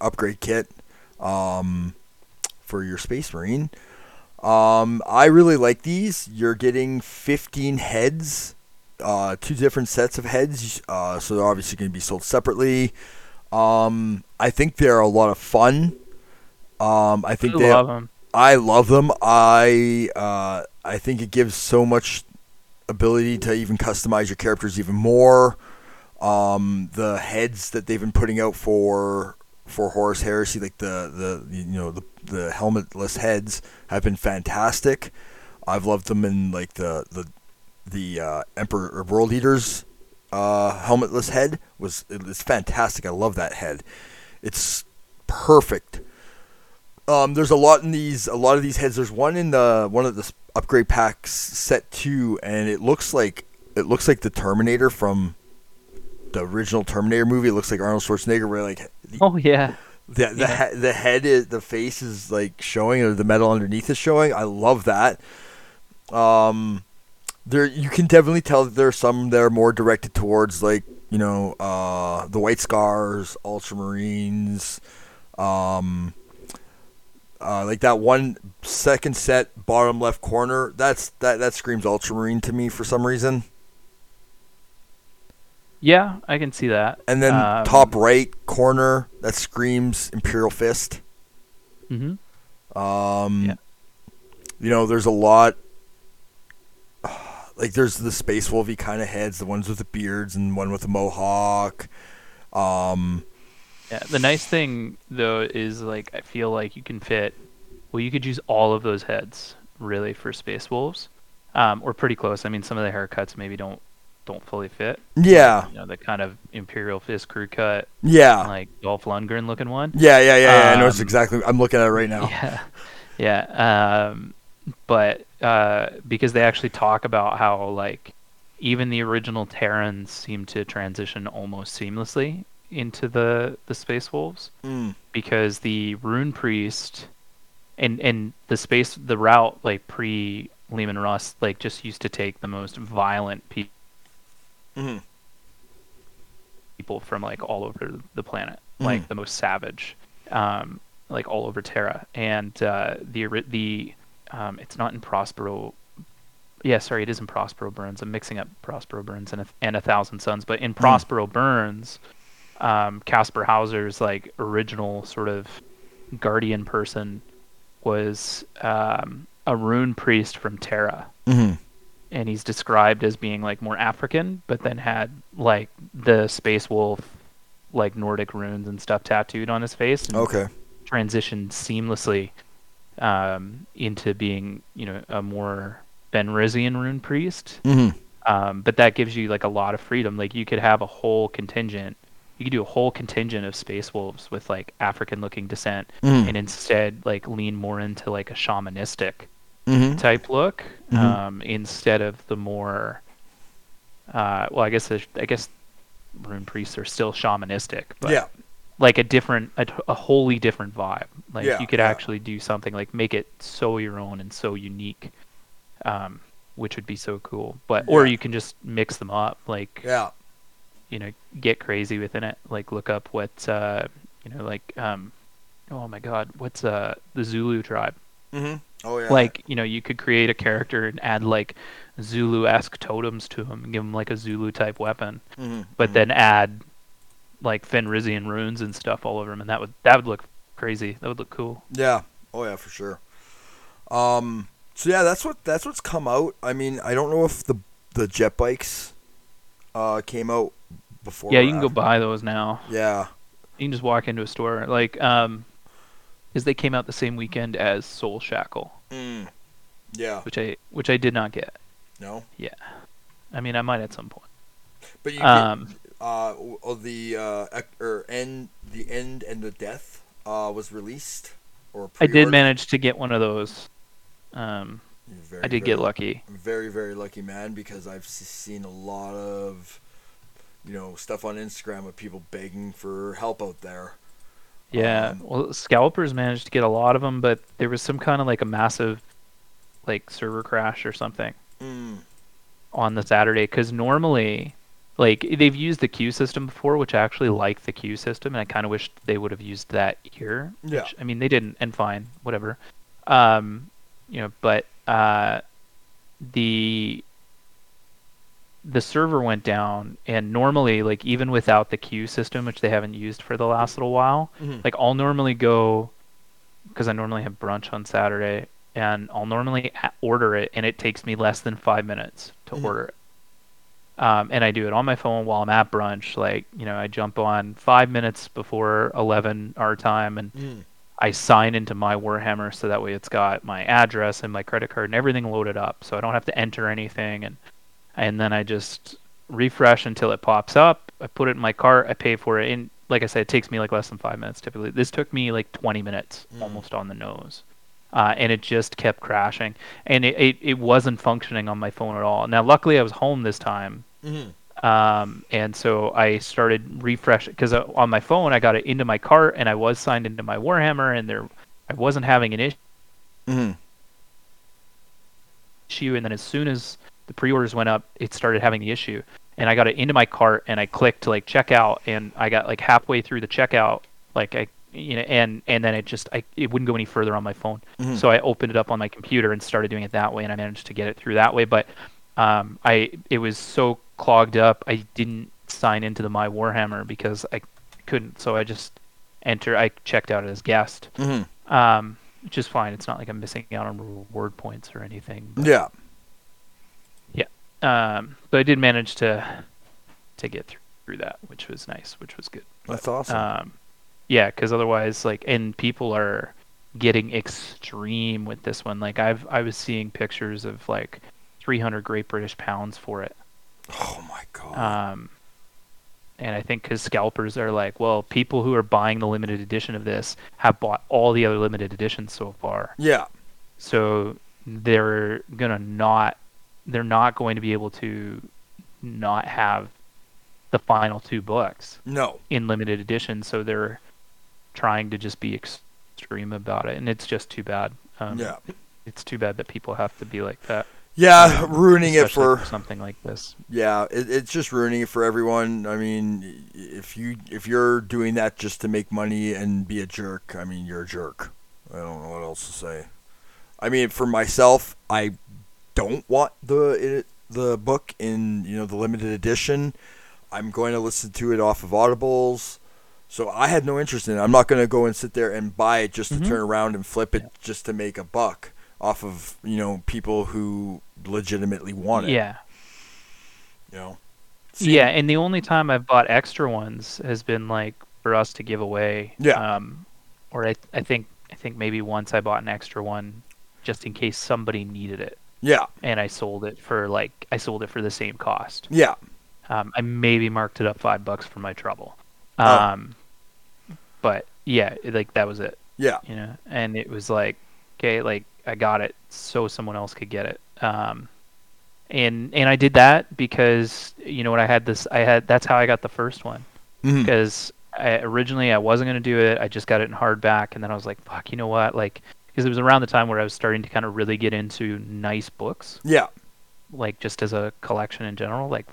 upgrade kit um, for your Space Marine. Um, I really like these. You're getting 15 heads, uh, two different sets of heads. Uh, so they're obviously going to be sold separately. Um, I think they're a lot of fun. Um, I I think they. love them. I love them. I uh, I think it gives so much ability to even customize your characters even more. Um, the heads that they've been putting out for for Horus Heresy, like the the you know the the helmetless heads, have been fantastic. I've loved them in like the the the uh, Emperor World Eaters uh, helmetless head was it's fantastic. I love that head. It's perfect. Um, there's a lot in these a lot of these heads. There's one in the one of the upgrade packs set two, and it looks like it looks like the Terminator from the original Terminator movie. It looks like Arnold Schwarzenegger, where like Oh yeah. the the, Yeah. he- the head is the face is like showing, or the metal underneath is showing. I love that. Um, there you can definitely tell that there are some that are more directed towards like you know uh the White Scars, Ultramarines, um. Uh, like that one second set bottom left corner, that's that that screams Ultramarine to me for some reason. Yeah, I can see that. And then Um, top right corner, that screams Imperial Fist. hmm Um, Yeah. You know, there's a lot. Like, there's the Space Wolfy kind of heads, the ones with the beards, and one with the mohawk. Um, Yeah. The nice thing though is like I feel like you can fit. Well, you could use all of those heads really for Space Wolves, um, or pretty close. I mean, some of the haircuts maybe don't don't fully fit. yeah, You know, the kind of Imperial Fist crew cut, yeah, like Dolph Lundgren looking one. yeah, yeah, yeah. yeah I know it's Um, exactly. I'm looking at it right now. (laughs) Yeah, yeah. Um, but uh, because they actually talk about how like even the original Terrans seem to transition almost seamlessly into the the space wolves Mm. because the rune priest and and the space the route like pre Leman Russ like just used to take the most violent pe- hmm people from like all over the planet, Mhm. like the most savage, um, like all over Terra. And uh, the the um, it's not in Prospero. Yeah, sorry, it is in Prospero Burns. I'm mixing up Prospero Burns and a, and a Thousand Suns, but in Prospero Burns, um, Kasper Hawser's like original sort of guardian person was um, a rune priest from Terra hmm and he's described as being like more African, but then had like the space wolf, like Nordic runes and stuff tattooed on his face, and Okay. transitioned seamlessly um, into being, you know, a more Fenrisian rune priest. hmm Um, but that gives you like a lot of freedom. Like you could have a whole contingent. You could do a whole contingent of space wolves with like African-looking descent, Mhm. and instead like lean more into like a shamanistic hmm type look Mhm. um, instead of the more uh, well I guess I guess rune priests are still shamanistic but Yeah. Like a different a, a wholly different vibe. Like Yeah, you could yeah. actually do something like make it so your own and so unique um, which would be so cool. But or you can just mix them up like Yeah. you know get crazy within it. Like look up what uh, you know like um, oh my god what's uh the Zulu tribe? Hmm Oh yeah. like you know you could create a character and add like zulu-esque totems to him and give him like a zulu type weapon. Hmm but then add like fenrisian runes and stuff all over him and that would that would look crazy that would look cool Yeah. Oh yeah, for sure. Um. So yeah, that's what that's what's come out. I mean, I don't know if the the jet bikes uh came out before. yeah you can go buy those now Yeah. you can just walk into a store like um because they came out the same weekend as soul shackle Mm. Yeah. which i which i did not get No. Yeah. I mean i might at some point But you um uh oh, the uh or end the end and the death uh was released or i did manage to get one of those um very, i did very get lucky very very lucky man because I've seen a lot of you know stuff on Instagram of people begging for help out there. Yeah, Um, well, scalpers managed to get a lot of them, but there was some kind of like a massive, like server crash or something Mm. on the Saturday. Because normally, like they've used the queue system before, which I actually like the queue system, and I kind of wish they would have used that here. Yeah. Which, I mean, they didn't, and fine, whatever. Um, you know, but uh, the the server went down, and normally, like even without the queue system, which they haven't used for the last little while, Mhm. like I'll normally go because I normally have brunch on Saturday, and I'll normally order it, and it takes me less than five minutes to Mhm. order it. Um, and I do it on my phone while I'm at brunch. Like you know, I jump on five minutes before eleven our time, and Mm. I sign into my Warhammer so that way it's got my address and my credit card and everything loaded up, so I don't have to enter anything, and and then I just refresh until it pops up. I put it in my cart. I pay for it, and like I said, it takes me like less than five minutes typically. This took me like 20 minutes, Mm. almost on the nose, uh, and it just kept crashing, and it, it it wasn't functioning on my phone at all. Now, luckily, I was home this time, Mhm. um, and so I started refreshing because on my phone I got it into my cart and I was signed into my Warhammer and there I wasn't having an issue. Mhm. And then as soon as the pre-orders went up, it started having the issue, and I got it into my cart and I clicked to like checkout and I got like halfway through the checkout, like I you know, and and then it just I it wouldn't go any further on my phone. Mhm. So I opened it up on my computer and started doing it that way, and I managed to get it through that way. But um, I it was so clogged up, I didn't sign into the My Warhammer because I couldn't. So I just enter. I checked out as guest, Mhm. um, which is fine. It's not like I'm missing out on reward points or anything. But, Yeah. um, but I did manage to to get through, through that, which was nice, which was good. That's awesome. Um, yeah, because otherwise, like, and people are getting extreme with this one. Like, I've I was seeing pictures of like 300 Great British pounds for it. Oh my god. Um, and I think because scalpers are like, well, people who are buying the limited edition of this have bought all the other limited editions so far, yeah. so they're gonna not, they're not going to be able to not have the final two books No. in limited edition, so they're trying to just be extreme about it, and it's just too bad. Um, Yeah. it's too bad that people have to be like that. Yeah, um, ruining it especially for something like this. yeah, it, it's just ruining it for everyone. I mean, if you if you're doing that just to make money and be a jerk, I mean, you're a jerk. I don't know what else to say. I mean, for myself, I don't want the it, the book in you know the limited edition. I'm going to listen to it off of Audibles. So I had no interest in it. I'm not going to go and sit there and buy it just to Mhm. turn around and flip it just to make a buck off of you know people who legitimately want it. Yeah, You know. yeah, and the only time I've bought extra ones has been like for us to give away. Yeah. Um, or I, I think I think maybe once I bought an extra one just in case somebody needed it, Yeah. and I sold it for like I sold it for the same cost. Yeah. Um, I maybe marked it up five bucks for my trouble. Oh. Um, but yeah, like that was it, Yeah. you know. And it was like, okay, like I got it so someone else could get it. Um, and and I did that because you know what I had this I had that's how I got the first one Mhm. because I, originally I wasn't gonna do it. I just got it in hardback, and then I was like, fuck, you know what? Like, because it was around the time where I was starting to kind of really get into nice books Yeah. like just as a collection in general, like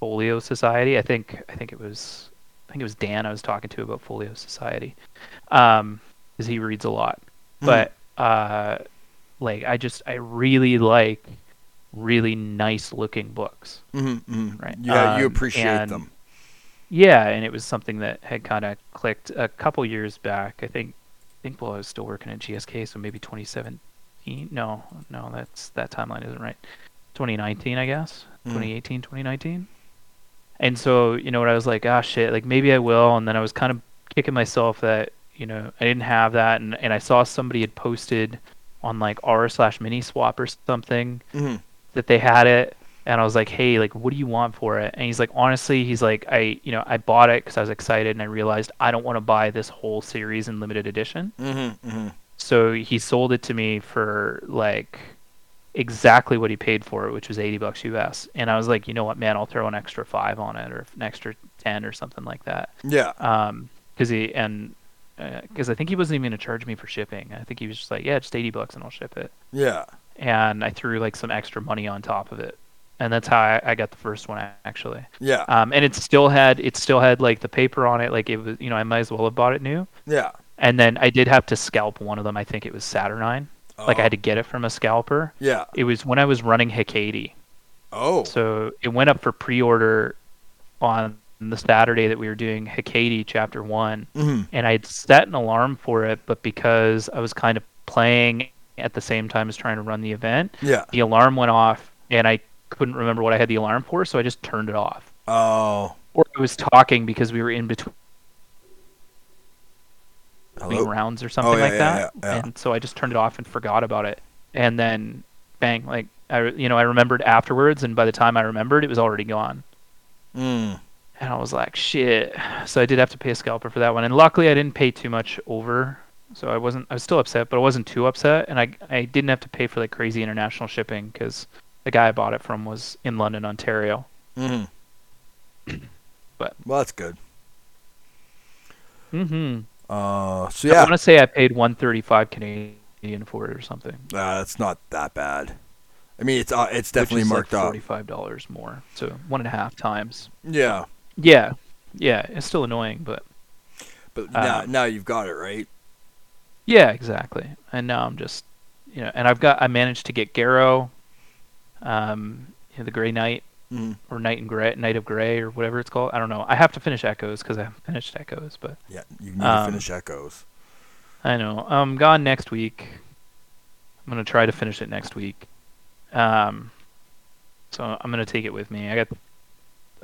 Folio Society. I think I think it was I think it was Dan I was talking to about Folio Society, um, because he reads a lot. Mhm. But uh, like I just I really like really nice looking books. Mhm, mhm. Right. Yeah, you Um, appreciate and- them. Yeah, and it was something that had kind of clicked a couple years back. I think I think while I was still working at GSK, so maybe 2017. No, no, that's that timeline isn't right. 2019, I guess. Mm. 2018, 2019. And so, you know, what I was like, ah, shit, like maybe I will. And then I was kind of kicking myself that, you know, I didn't have that. And, and I saw somebody had posted on like r slash mini swap or something Mhm. that they had it and I was like, "Hey, like what do you want for it?" And he's like, "Honestly, he's like, I, you know, I bought it cuz I was excited and I realized I don't want to buy this whole series in limited edition." Mhm. Mhm. So he sold it to me for like exactly what he paid for it, which was 80 bucks US. And I was like, "You know what, man, I'll throw an extra 5 on it or an extra 10 or something like that." Yeah. Um cuz he and because I think he wasn't even gonna charge me for shipping. I think he was just like, "Yeah, just eighty bucks and I'll ship it." Yeah. And I threw like some extra money on top of it, and that's how I, I got the first one actually. Yeah. Um, and it still had it still had like the paper on it, like it was you know I might as well have bought it new. Yeah. And then I did have to scalp one of them. I think it was Saturnine. Like I had to Oh. get it from a scalper. Yeah. It was when I was running Hecate. Oh. So it went up for pre-order on the Saturday that we were doing Hecate Chapter One, Mhm. and I'd set an alarm for it, but because I was kind of playing at the same time as trying to run the event, Yeah. the alarm went off, and I couldn't remember what I had the alarm for, so I just turned it off. Oh. Or I was talking because we were in between Hello. rounds or something Oh, yeah, like yeah, that, yeah. and so I just turned it off and forgot about it, and then bang, like I, you know, I remembered afterwards, and by the time I remembered, it was already gone. Mm. And I was like, shit. So I did have to pay a scalper for that one. And luckily, I didn't pay too much over. So I wasn't, I was still upset, but I wasn't too upset. And I, I didn't have to pay for like crazy international shipping because the guy I bought it from was in London, Ontario. Mhm. (clears throat) But- well, that's good. Mm-hmm. Uh. So yeah, I want to say I paid 135 Canadian for it or something. Uh, that's not that bad. I mean, it's uh, it's definitely marked like up. Forty-five dollars more, so one and a half times. Yeah. Yeah, yeah, it's still annoying, but But now, Um, now you've got it right. Yeah, exactly. And now I'm just, you know, and I've got I managed to get Garro, um, you know, the Gray Knight Mhm. or Knight and Gray, Knight of Gray or whatever it's called. I don't know. I have to finish Echoes because I haven't finished Echoes, but Yeah. You need Um, to finish Echoes. I know I'm gone next week. I'm gonna try to finish it next week. Um, so I'm gonna take it with me. I got,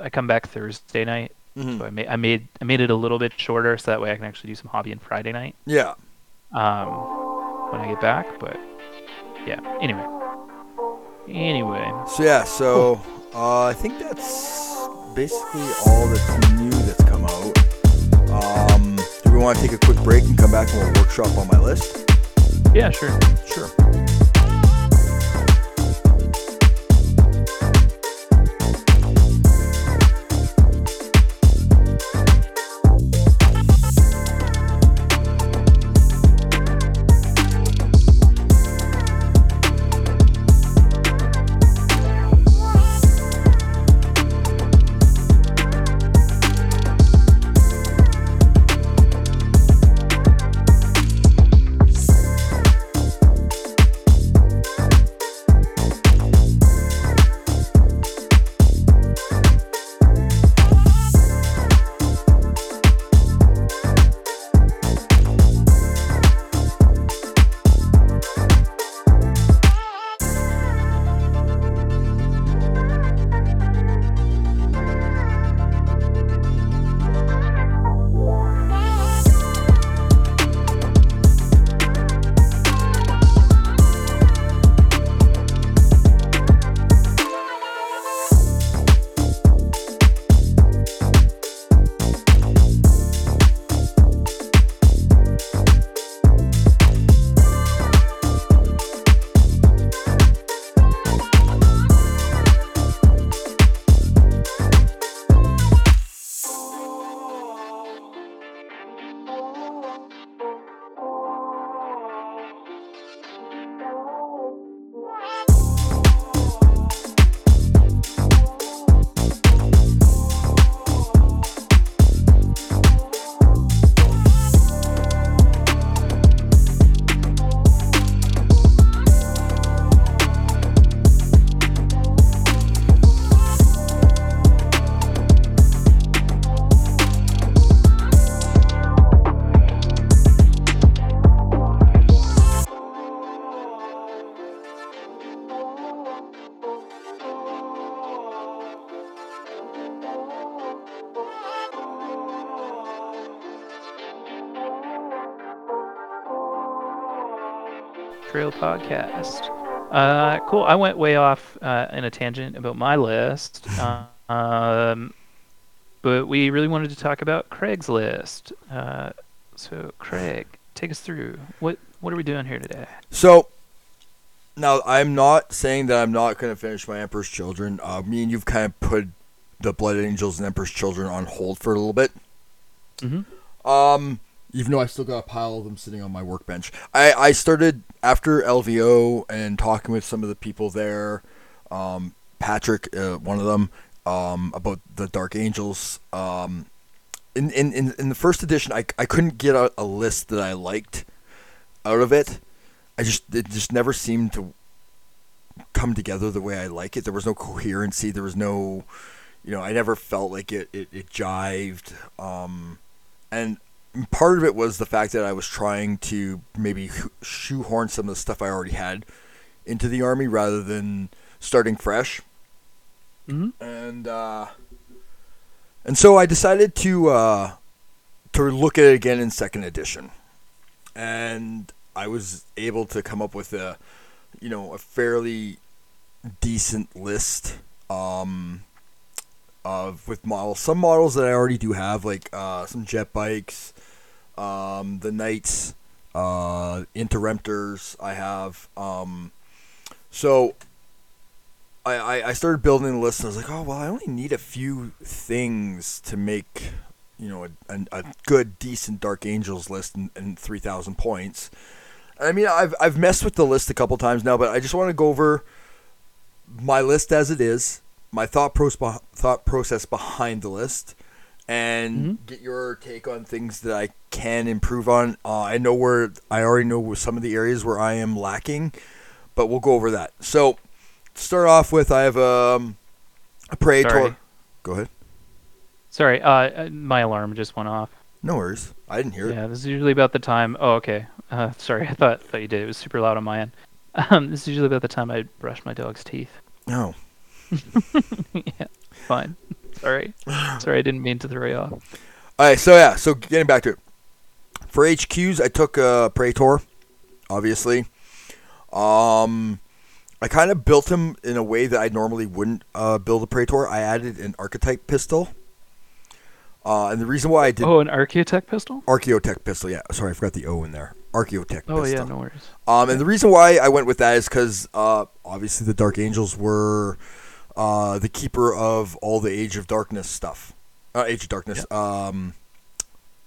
I come back Thursday night, Mhm. so I made I made I made it a little bit shorter so that way I can actually do some hobby on Friday night. Yeah. um, when I get back. But yeah, anyway. Anyway, So yeah. So uh, I think that's basically all that's new that's come out. Um, do we want to take a quick break and come back and we'll workshop on my list? yeah, sure. Sure. Podcast. Uh, cool. I went way off uh, in a tangent about my list, um, but we really wanted to talk about Craig's list. Uh, so, Craig, take us through what what are we doing here today? So now I'm not saying that I'm not going to finish my Emperor's Children. Uh, me and you've kind of put the Blood Angels and Emperor's Children on hold for a little bit. Mm-hmm. Um, even though I still got a pile of them sitting on my workbench. I, I started after LVO and talking with some of the people there, um, Patrick, uh, one of them, um, about the Dark Angels. Um, in, in, in, in the first edition, I, I couldn't get a, a list that I liked out of it. I just it just never seemed to come together the way I like it. There was no coherency. There was no, you know, I never felt like it it, it jived. Um, and part of it was the fact that I was trying to maybe shoehorn some of the stuff I already had into the army rather than starting fresh. Mm-hmm. And uh, and so I decided to uh, to look at it again in second edition, and I was able to come up with a you know a fairly decent list um, of with models. Some models that I already do have, like uh, some jet bikes, um, the knights, uh. I have. Um, so I, I, I started building the list and I was like, oh well, I only need a few things to make you know a, a, a good decent Dark Angels list and, and three thousand points. I mean, I've I've messed with the list a couple times now, but I just want to go over my list as it is, my thought process thought process behind the list, and Mhm. get your take on things that I can improve on. Uh, I know where I already know some of the areas where I am lacking, but we'll go over that. So, to start off with, I have um, a Praetor. Sorry. Go ahead. Sorry, uh, uh, my alarm just went off. No worries. I didn't hear it. Yeah, this is usually about the time. Oh, okay. Uh, sorry, I thought thought you did. It was super loud on my end. Um, this is usually about the time I brush my dog's teeth. No. (laughs) yeah, fine. Sorry, sorry, I didn't mean to throw you off. All right, so yeah, so getting back to it. For HQs, I took uh, Praetor, obviously. Um, I kind of built him in a way that I normally wouldn't uh, build a Praetor. I added an archetype pistol. Uh, and the reason why I did Oh, an Archaeotech pistol? Archaeotech pistol, yeah, sorry, I forgot the O in there. Archaeotech Oh pistol. yeah, no worries. Um, and the reason why I went with that is because uh, obviously the Dark Angels were uh, the keeper of all the Age of Darkness stuff. Uh, Age of Darkness. Um,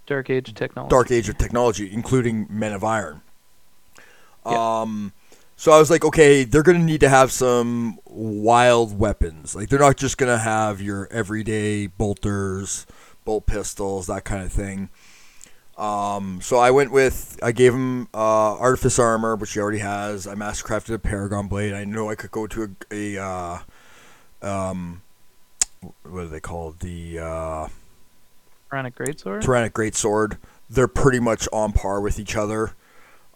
Dark Age technology. Dark Age of technology, including Men of Iron. Yeah. Um, so I was like, okay, they're gonna need to have some wild weapons. Like they're not just gonna have your everyday bolters, bolt pistols, that kind of thing. Um, so I went with I gave him uh, artifice armor, which he already has. I mastercrafted a paragon blade. I know I could go to a, a uh, um, what are they called? The uh, Terranic Greatsword. Terranic Greatsword. They're pretty much on par with each other.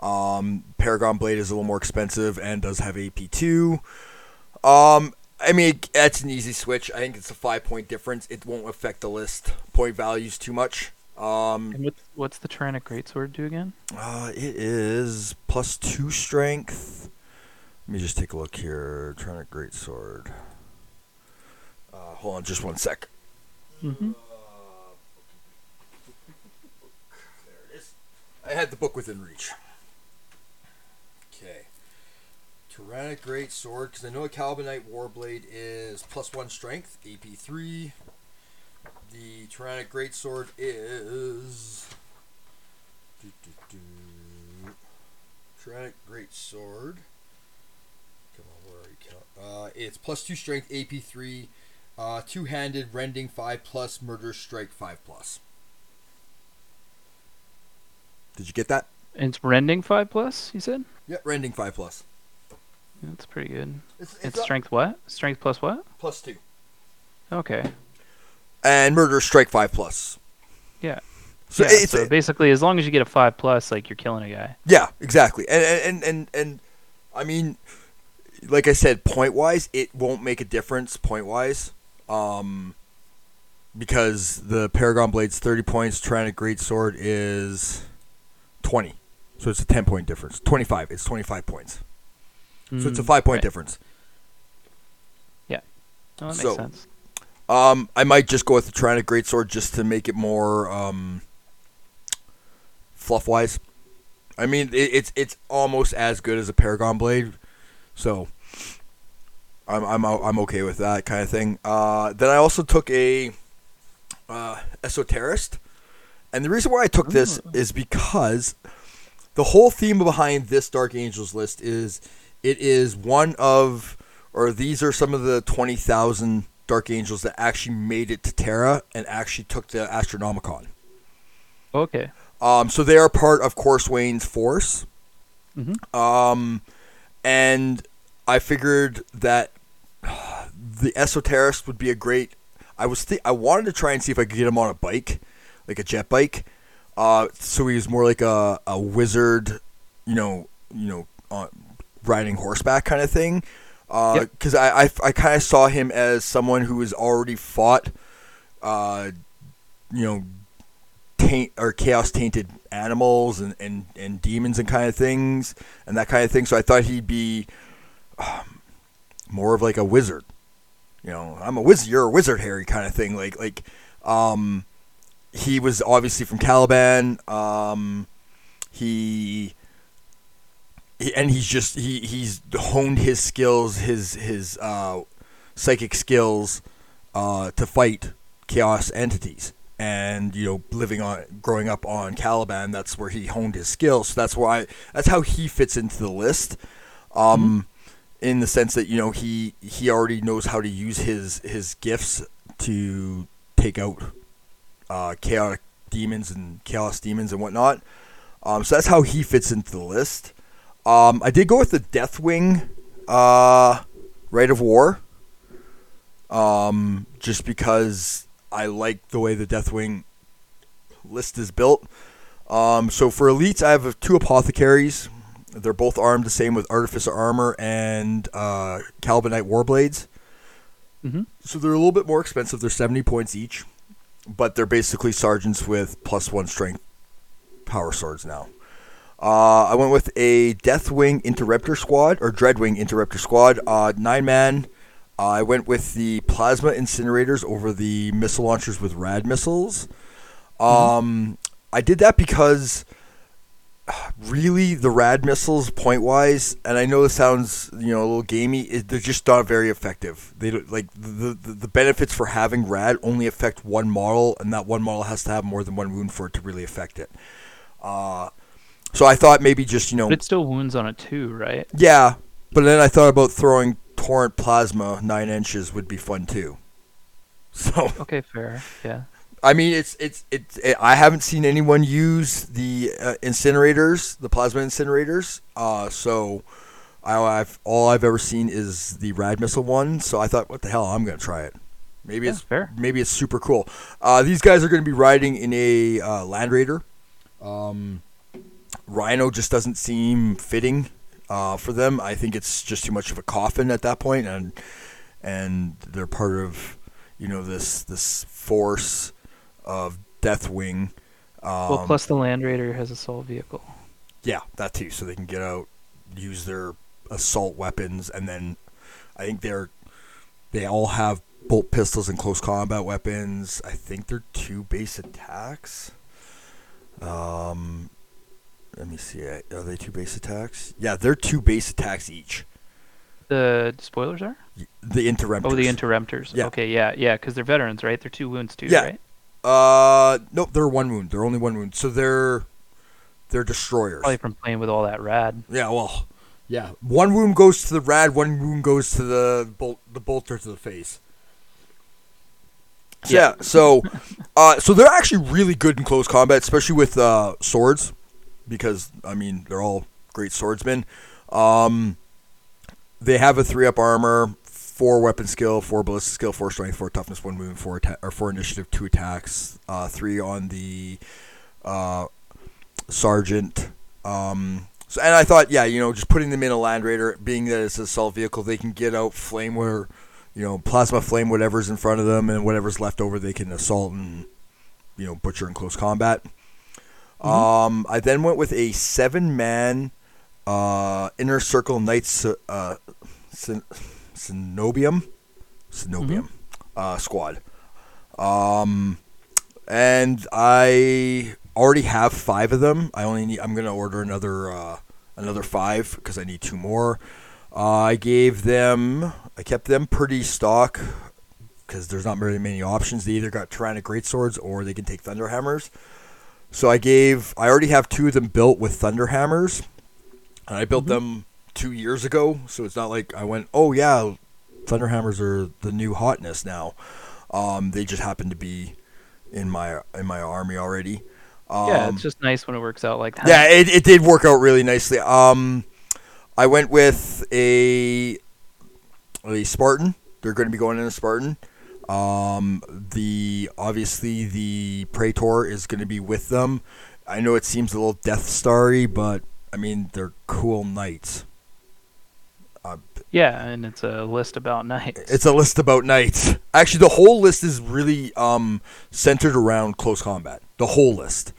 Um, Paragon Blade is a little more expensive and does have AP2. Um, I mean, that's an easy switch. I think it's a five point difference. It won't affect the list point values too much. Um, and what's, what's the Terranic Greatsword do again? uh, it is plus two strength. Let me just take a look here. Terranic Greatsword. Hold on just one sec. Mm-hmm. There it is. I had the book within reach. Okay. Terranic Great Sword, because I know a Calibanite Warblade is plus one strength, AP3. The Terranic Great Sword is. doo, doo, doo. Terranic Great Sword. Come on, where are you? Uh, it's plus two strength, AP3. Uh, two-handed rending five plus, murder strike five plus. Did you get that? It's rending five plus. You said Yeah, rending five plus. that's pretty good. It's, it's, It's up- strength what? Strength plus what? plus two. Okay. And murder strike five plus. Yeah. So yeah, it's so basically, as long as you get a five plus, like you're killing a guy. yeah, exactly. And and and and I mean, like I said, point wise, it won't make a difference point wise. Um, because the Paragon Blade's thirty points, Terranic Great Sword is twenty. So it's a 10 point difference. 25. It's 25 points. So it's a Mm, five point right. difference. Oh, that makes sense. Um, I might just go with the Terranic Greatsword just to make it more um, fluff wise. I mean, it, it's it's almost as good as a Paragon blade, so I'm I'm I'm okay with that kind of thing. Uh, then I also took a uh, Esoterist, and the reason why I took this Ooh. is because the whole theme behind this Dark Angels list is it is one of or these are some of the 20,000 Dark Angels that actually made it to Terra and actually took the Astronomicon. Okay. Um, so they are part of Corswain's force. hmm Um, and I figured that (sighs) the Esoterist would be a great. I was th- I wanted to try and see if I could get him on a bike, like a jet bike. Uh, so he was more like a, a wizard, you know, you know, uh, riding horseback kind of thing. Yep. Because I I, I kind of saw him as someone who has already fought, uh, you know, taint or chaos tainted animals and, and, and demons and kind of things and that kind of thing. So I thought he'd be um, more of like a wizard. You know, I'm a wizard. You're a wizard, Harry, kind of thing. Like like, um, he was obviously from Caliban. Um, he. he- And he's just he, he's honed his skills, his his uh, psychic skills, uh, to fight chaos entities and you know living on growing up on Caliban that's where he honed his skills so that's why that's how he fits into the list um in the sense that you know he he already knows how to use his his gifts to take out uh chaotic demons and chaos demons and whatnot um so that's how he fits into the list um I did go with the Deathwing uh Rite of War um just because I like the way the Deathwing list is built. Um, so for elites, I have two apothecaries. They're both armed the same with artificer armor and uh, Calibanite warblades. hmm So they're a little bit more expensive. They're seventy points each, but they're basically sergeants with plus one strength power swords now. Uh, I went with a Deathwing Interemptor Squad or Dreadwing Interemptor Squad, uh, nine man. I went with the plasma incinerators over the missile launchers with rad missiles. Um, I did that because (sighs) really the rad missiles point wise, and I know this sounds you know a little gamey. It, they're just not very effective. They don't, like the, the the benefits for having rad only affect one model, and that one model has to have more than one wound for it to really affect it. Uh, so I thought maybe just you know But it still wounds on it too, right? yeah, but then I thought about throwing torrent plasma nine inches would be fun too. (laughs) So Okay, fair. Yeah. I mean, it's it's it's. It, I haven't seen anyone use the uh, incinerators, the plasma incinerators. Uh, so I, I've all I've ever seen is the rad missile one. So I thought, what the hell, I'm gonna try it. Maybe Yeah, it's fair. maybe it's super cool. Uh, these guys are going to be riding in a uh, Land Raider. Um, Rhino just doesn't seem fitting uh, for them. I think it's just too much of a coffin at that point, and and they're part of you know this this force of Deathwing. Um, well, plus the Land Raider has assault vehicle. yeah, that too. So they can get out, use their assault weapons, and then I think they're they all have bolt pistols and close combat weapons. I think they're two base attacks. Um, let me see. Are they two base attacks? Yeah, they're two base attacks each. The spoilers are? The interemptors. Oh, the interemptors. Yeah. Okay, yeah, yeah, because they're veterans, right? They're two wounds too, Yeah. right? Uh, nope, they're one wound. They're only one wound. So they're they're destroyers. Probably from playing with all that rad. Yeah, well, yeah. One wound goes to the rad. One wound goes to the bolt, the bolter to the face. So, yeah. Yeah. So, (laughs) uh, so they're actually really good in close combat, especially with uh, swords, because I mean they're all great swordsmen. Um, they have a three up armor, four weapon skill, four ballistic skill, four strength, four toughness, one movement, four or four initiative, two attacks, uh, three on the uh, sergeant. Um, so, and I thought, yeah, you know, just putting them in a Land Raider, being that it's an assault vehicle, they can get out flame where, you know, plasma flame whatever's in front of them, and whatever's left over, they can assault and, you know, butcher in close combat. Um, I then went with a seven-man uh, inner circle knights uh, Cen- Cenobium, Cenobium uh, squad. Um, and I already have five of them. I only need. I'm gonna order another uh, another five because I need two more. Uh, I gave them. I kept them pretty stock because there's not very many options. They either got Terranic Greatswords or they can take Thunderhammers. So I gave. I already have two of them built with Thunderhammers, and I built them two years ago. So it's not like I went, oh yeah, Thunderhammers are the new hotness now. Um, they just happen to be in my in my army already. Um, yeah, it's just nice when it works out like that. yeah, it, it did work out really nicely. Um, I went with a a Spartan. They're going to be going in a Spartan. Um, the obviously the Praetor is going to be with them. I know it seems a little Death Starry, but I mean they're cool knights. Yeah, and it's a list about knights. it's a list about knights. Actually, the whole list is really um, centered around close combat. The whole list,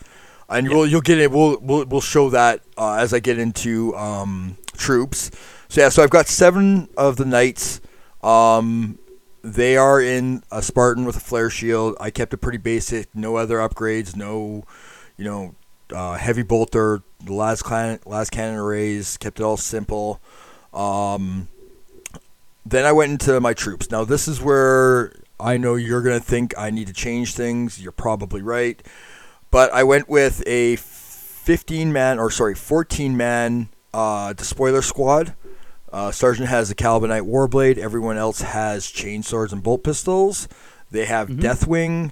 and Yeah. we'll you'll get it. We'll we'll, we'll show that uh, as I get into um, troops. So yeah, so I've got seven of the knights. Um, they are in a Spartan with a flare shield. I kept it pretty basic. No other upgrades. No, you know, uh, heavy bolter. The lascannon, last cannon arrays. Kept it all simple. Um, then I went into my troops. Now this is where I know you're gonna think I need to change things. You're probably right, but I went with a 15 man or sorry 14 man uh, despoiler squad. Uh, Sergeant has a Calibanite Warblade. Everyone else has chainswords and bolt pistols. They have Mhm. Deathwing.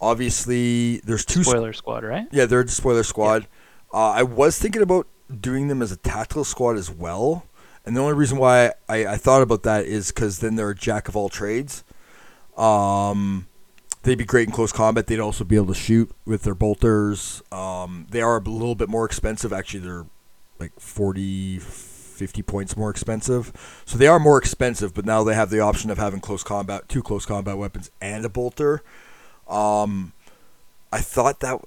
Obviously, there's two. Spoiler squad, right? Yeah, they're a spoiler squad. Uh, I was thinking about doing them as a tactical squad as well. And the only reason why I, I thought about that is because then they're a jack of all trades. Um, they'd be great in close combat. They'd also be able to shoot with their bolters. Um, they are a little bit more expensive. Actually, they're like 40, 50 points more expensive. So they are more expensive, but now they have the option of having close combat, two close combat weapons, and a bolter. Um, I thought that,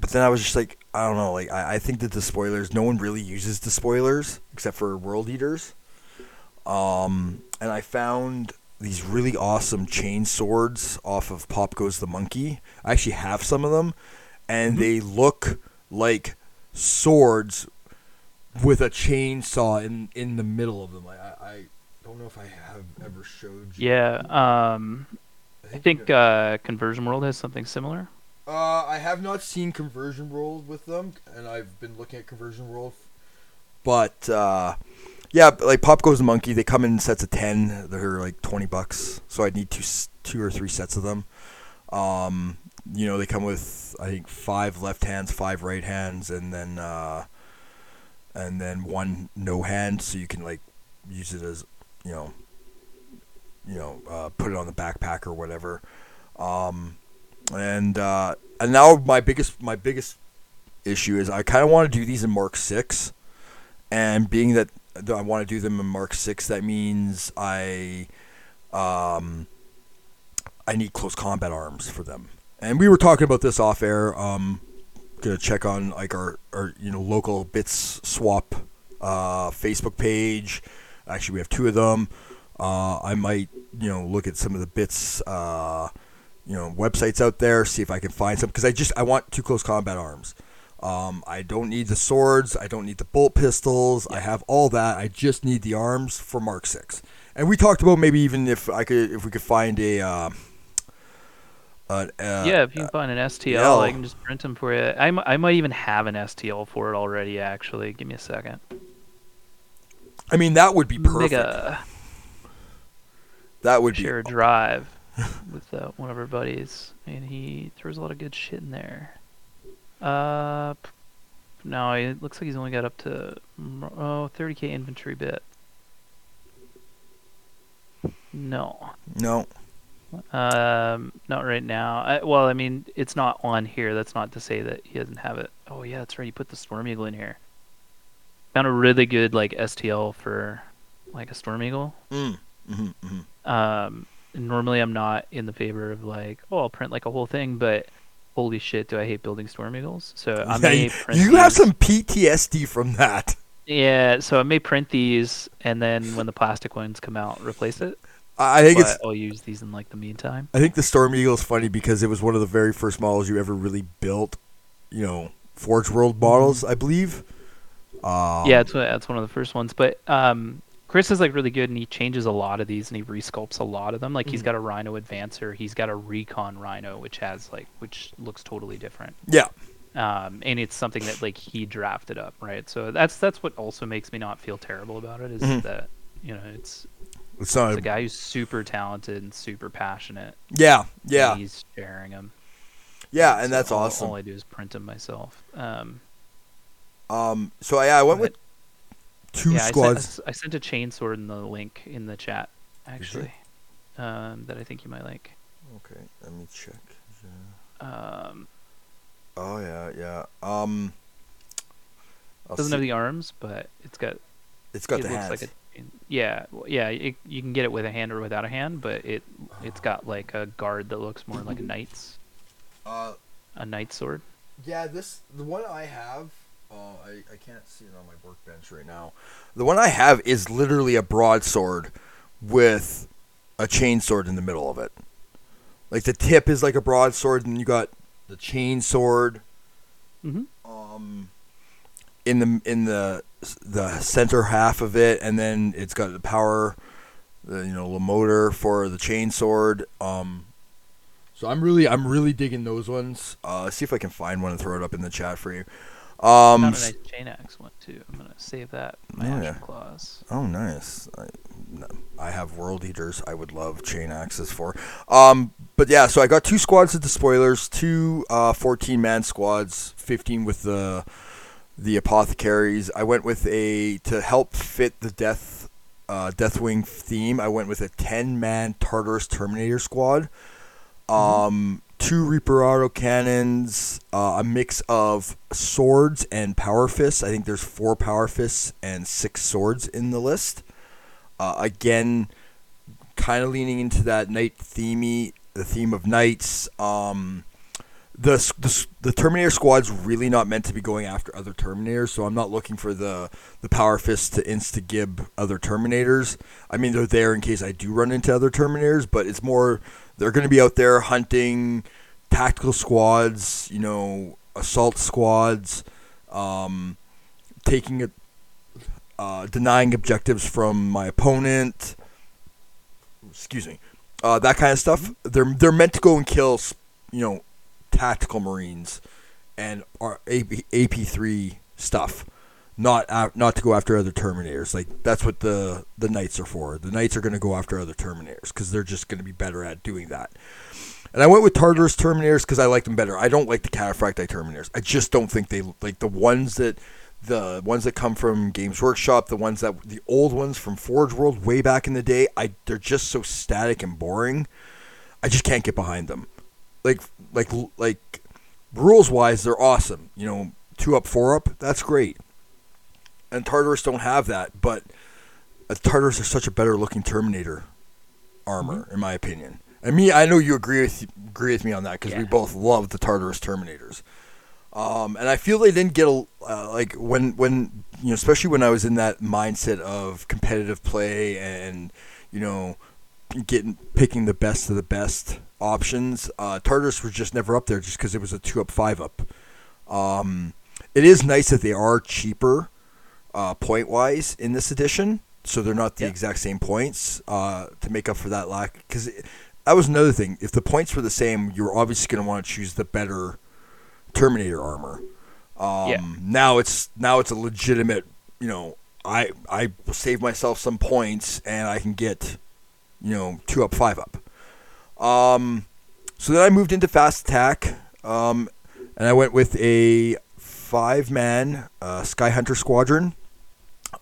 but then I was just like, I don't know. Like I, I think that the spoilers, no one really uses the spoilers except for world eaters. Um, and I found these really awesome chain swords off of Pop Goes the Monkey. I actually have some of them, and they look like swords with a chainsaw in in the middle of them. Like I, I don't know if I have ever showed you. Yeah. Um, I think you- uh, Conversion World has something similar. Uh, I have not seen Conversion World with them, and I've been looking at Conversion World. But uh, yeah, like Pop Goes the Monkey, they come in sets of ten. They're like twenty bucks, so I'd need two, two or three sets of them. Um, you know, they come with I think five left hands, five right hands, and then uh, and then one no hand, so you can like use it as you know, you know, uh, put it on the backpack or whatever. Um, and uh, and now my biggest my biggest issue is I kind of want to do these in Mark Six, and being that I want to do them in Mark Six, that means I um I need close combat arms for them. And we were talking about this off air. Um, gonna check on like our our you know local bits swap uh, Facebook page. Actually, we have two of them. Uh, I might you know look at some of the bits. Uh, you know websites out there see if I can find some because I just I want two close combat arms. Um, I don't need the swords. I don't need the bolt pistols. I have all that. I just need the arms for Mark Six. And we talked about maybe even if I could if we could find a. Uh, an, uh, yeah, if you can find an STL. I can just print them for you. I, I might even have an STL for it already. Actually, give me a second. I mean that would be perfect. Mega that would be share drive (laughs) with uh, one of our buddies, and he throws a lot of good shit in there. Uh, no, it looks like he's only got up to oh 30k infantry bit. No, no. um, not right now. I, well, I mean, it's not on here. That's not to say that he doesn't have it. Oh yeah, that's right. He put the Storm Eagle in here. Found a really good like STL for like a Storm Eagle. Mm. hmm hmm um normally i'm not in the favor of like oh i'll print like a whole thing but holy shit, do I hate building storm eagles? So I Yeah, may you print you have some PTSD from that. Yeah, so I may print these, and then when the plastic ones come out, replace it. I think But it's. I'll use these in like the meantime. I think the Storm Eagle is funny because it was one of the very first models you ever really built. You know, Forge World models, I believe. Um, yeah, it's that's one of the first ones. But um, Chris is like really good, and he changes a lot of these, and he resculpts a lot of them. Like he's Mhm. got a Rhino Advancer, he's got a Recon Rhino, which has like which looks totally different. yeah, Um, and it's something that like he drafted up, right? So that's that's what also makes me not feel terrible about it is Mhm. that you know it's it's not. it's a guy who's super talented and super passionate. yeah, yeah, he's sharing them. yeah, and So that's all, awesome. All I do is print them myself. Um, Um, so yeah, I went with two yeah, I squads. sent, I sent a chainsword in the link in the chat, actually, um, that I think you might like. Okay, let me check. Um, Oh yeah, yeah. Um, I'll doesn't see- have the arms, but it's got. it's got it the looks hands. like a. Yeah, yeah. It, you can get it with a hand or without a hand, but it it's got like a guard that looks more like a knight's uh, a knight's sword. yeah, this the one I have. Oh, I, I can't see it on my workbench right now. The one I have is literally a broadsword with a chain sword in the middle of it. Like the tip is like a broadsword, and you got the chain sword. Mm-hmm. um, in the in the the center half of it, and then it's got the power, the you know the motor for the chain sword. Um, so I'm really I'm really digging those ones. Uh, see if I can find one and throw it up in the chat for you. Um, Found a nice chain axe one too. I'm gonna save that. My Oh, yeah. claws. Oh, nice. I, I have world eaters. I would love chain axes for. Um, but yeah, so I got two squads of despoilers, two uh, 14 man squads, 15 with the the apothecaries. I went with a to help fit the death uh, Deathwing theme. I went with a 10 man Tartarus Terminator squad. Um, two Reaper auto cannons, uh, a mix of swords and power fists. I think there's four power fists and six swords in the list. Uh, again, kind of leaning into that knight themey, the theme of knights. Um, the, the the Terminator squad's really not meant to be going after other Terminators, so I'm not looking for the the power fists to insta gib other Terminators. I mean, they're there in case I do run into other Terminators, but it's more they're going to be out there hunting tactical squads, you know, assault squads, um, taking it, uh, denying objectives from my opponent. Excuse me, uh, that kind of stuff. They're they're meant to go and kill, you know, tactical marines and our AP, AP3 stuff. Not a- not to go after other Terminators. Like that's what the the knights are for. The knights are going to go after other Terminators because they're just going to be better at doing that. And I went with Tartarus Terminators because I like them better. I don't like the Cataphracti Terminators. I just don't think they like the ones that the ones that come from Games Workshop, the ones that the old ones from Forge World way back in the day. I they're just so static and boring. I just can't get behind them. Like like like rules wise, they're awesome. You know, two up, four up, that's great. And Tartarus don't have that, but uh, Tartarus are such a better looking Terminator armor, in my opinion. And me, I know you agree with agree with me on that because we both love the Tartarus Terminators. Um, and I feel they didn't get a uh, like when when you know, especially when I was in that mindset of competitive play and you know getting picking the best of the best options. Uh, Tartarus was just never up there just because it was a two up, five up. Um, it is nice that they are cheaper uh, point wise in this edition, so they're not the Yeah. exact same points uh, to make up for that lack. Because that was another thing. If the points were the same, you were obviously going to want to choose the better Terminator armor. Um, Yeah. Now it's now it's a legitimate. You know, I I save myself some points and I can get, you know, two up, five up. Um, so then I moved into fast attack, um, and I went with a five-man uh, Sky Hunter squadron.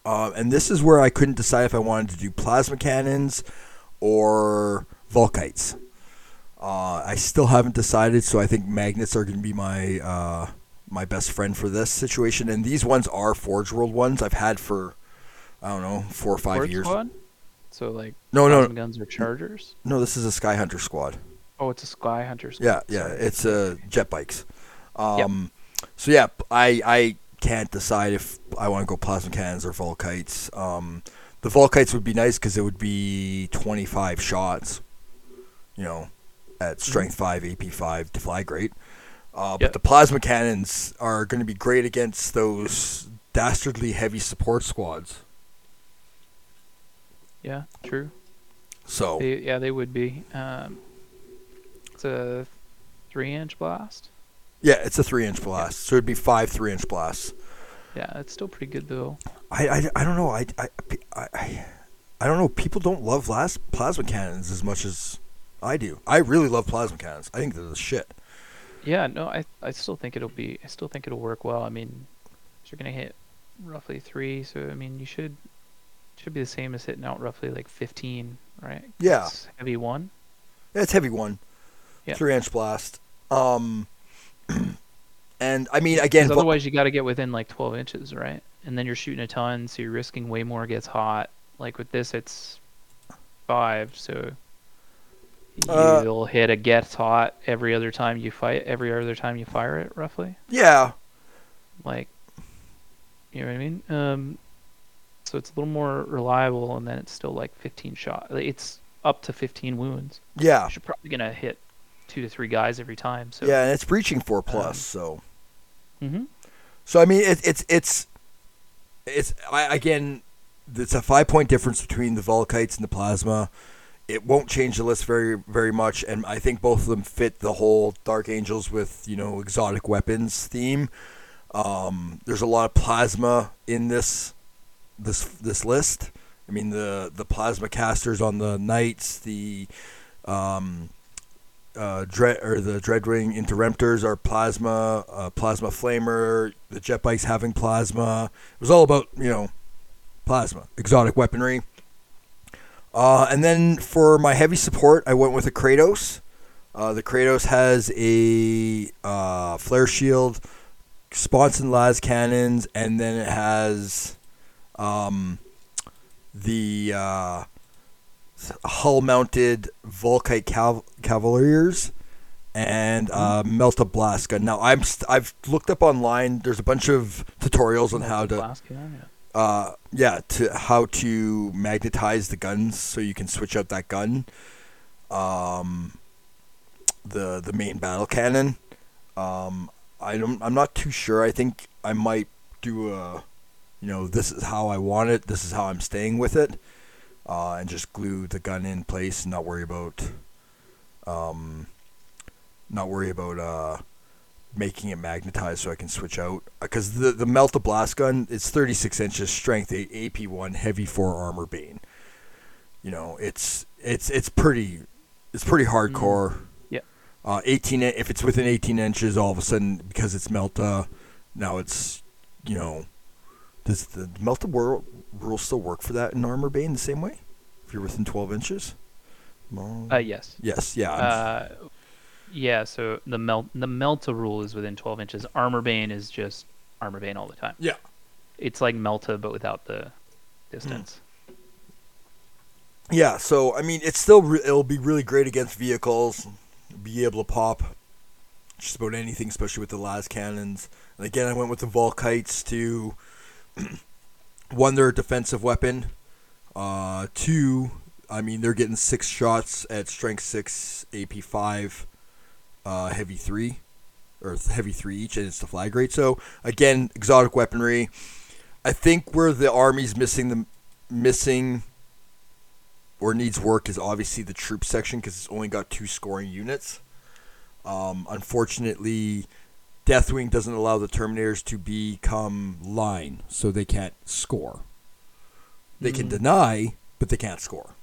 Uh, and this is where I couldn't decide if I wanted to do plasma cannons or Volkites. Uh, I still haven't decided, so I think magnets are going to be my uh, my best friend for this situation. And these ones are Forge World ones I've had for I don't know four or five Horde years. Squad? So like No, no, guns or chargers. no. This is a Sky Hunter squad. Oh, it's a Sky Hunter. Squad. Yeah, yeah, it's uh, jet bikes. Um, So yeah, I I can't decide if I want to go plasma cannons or Volkites. Um, the Volkites would be nice because it would be 25 shots, you know, at strength five, AP five, deflagrate. Uh, but Yep. the plasma cannons are going to be great against those dastardly heavy support squads. Yeah, true. So They, yeah, they would be. Um, it's a three-inch blast. Yeah, it's a three inch blast. So it'd be five three inch blasts. Yeah, it's still pretty good though. I, I, I don't know. I, I, I, I don't know. People don't love las- plasma cannons as much as I do. I really love plasma cannons. I think they're the shit. Yeah, no, I I still think it'll be. I still think it'll work well. I mean, you're gonna hit roughly three, so I mean, you should should be the same as hitting out roughly like 15, right? Yeah. It's heavy one. Yeah, it's heavy one. Yeah. Three inch blast. Um, and I mean, again, otherwise, you got to get within like 12 inches, right? And then you're shooting a ton, so you're risking way more gets hot. Like with this, it's five, so Uh, you'll hit a gets hot every other time you fight, every other time you fire it, roughly. yeah, Like, you know what I mean? Um, so it's a little more reliable, and then it's still like 15 shot. It's up to 15 wounds. yeah, You're probably gonna hit two to three guys every time. So yeah, and it's breaching four plus. Um, so, hmm so I mean, it, it's it's it's I, again, it's a five point difference between the Volkites and the plasma. It won't change the list very very much, and I think both of them fit the whole Dark Angels with you know exotic weapons theme. Um, there's a lot of plasma in this this this list. I mean the the plasma casters on the knights, the um, uh, dread or the Dreadwing Interemptors are plasma, uh, plasma flamer. The jet bikes having plasma. It was all about you know plasma, exotic weaponry. Uh, and then for my heavy support, I went with a Kratos. Uh, the Kratos has a uh, flare shield, sponson las cannons, and then it has um, the uh, hull-mounted Volkite cav- Cavaliers and uh, Melta Blast gun. Now I'm st- I've looked up online. There's a bunch of tutorials on how to uh, yeah, to how to magnetize the guns so you can switch out that gun. Um, the the main battle cannon. Um, I don't. I'm not too sure. I think I might do a, you know, this is how I want it. This is how I'm staying with it, uh, and just glue the gun in place and not worry about, um, not worry about uh, making it magnetized so I can switch out. Because the the Melta Blast gun, it's 36 inches, strength 8, AP1, heavy 4 armor bane. You know, it's it's it's pretty it's pretty hardcore. Yeah. Uh, 18 if it's within 18 inches, all of a sudden because it's Melta, now it's you know, does the Melta wor- rule still work for that in armor bane the same way? If you're within 12 inches. Uh, yes. yes, yeah. Uh, yeah. So the melt the Melta rule is within 12 inches. Armor Bane is just Armor Bane all the time. yeah. It's like Melta, but without the distance. Yeah, so I mean, it's still re- it'll be really great against vehicles. Be able to pop just about anything, especially with the las cannons. And again, I went with the Volkites to (clears throat) one, they're a defensive weapon. Uh, two, I mean, they're getting six shots at strength six, AP five, uh, heavy three, or heavy three each, and it's deflagrate. So again, exotic weaponry. I think where the army's missing the missing or needs work is obviously the troop section because it's only got two scoring units. Um, unfortunately, Deathwing doesn't allow the Terminators to become line, so they can't score. They can Mm. deny, but they can't score.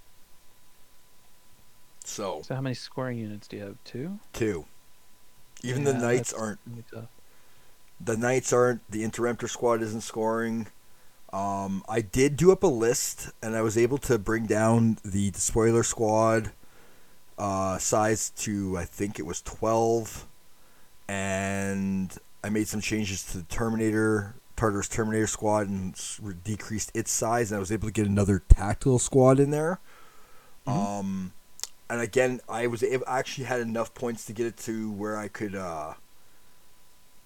So So how many scoring units do you have? Two. two. Even the knights aren't. gonna be tough. The knights aren't. The Interemptor squad isn't scoring. Um, I did do up a list, and I was able to bring down despoiler squad uh, size to I think it was twelve, and I made some changes to the Terminator Tartarus Terminator squad and decreased its size, and I was able to get another tactical squad in there. Mhm. Um, and again, I was able, I actually had enough points to get it to where I could uh,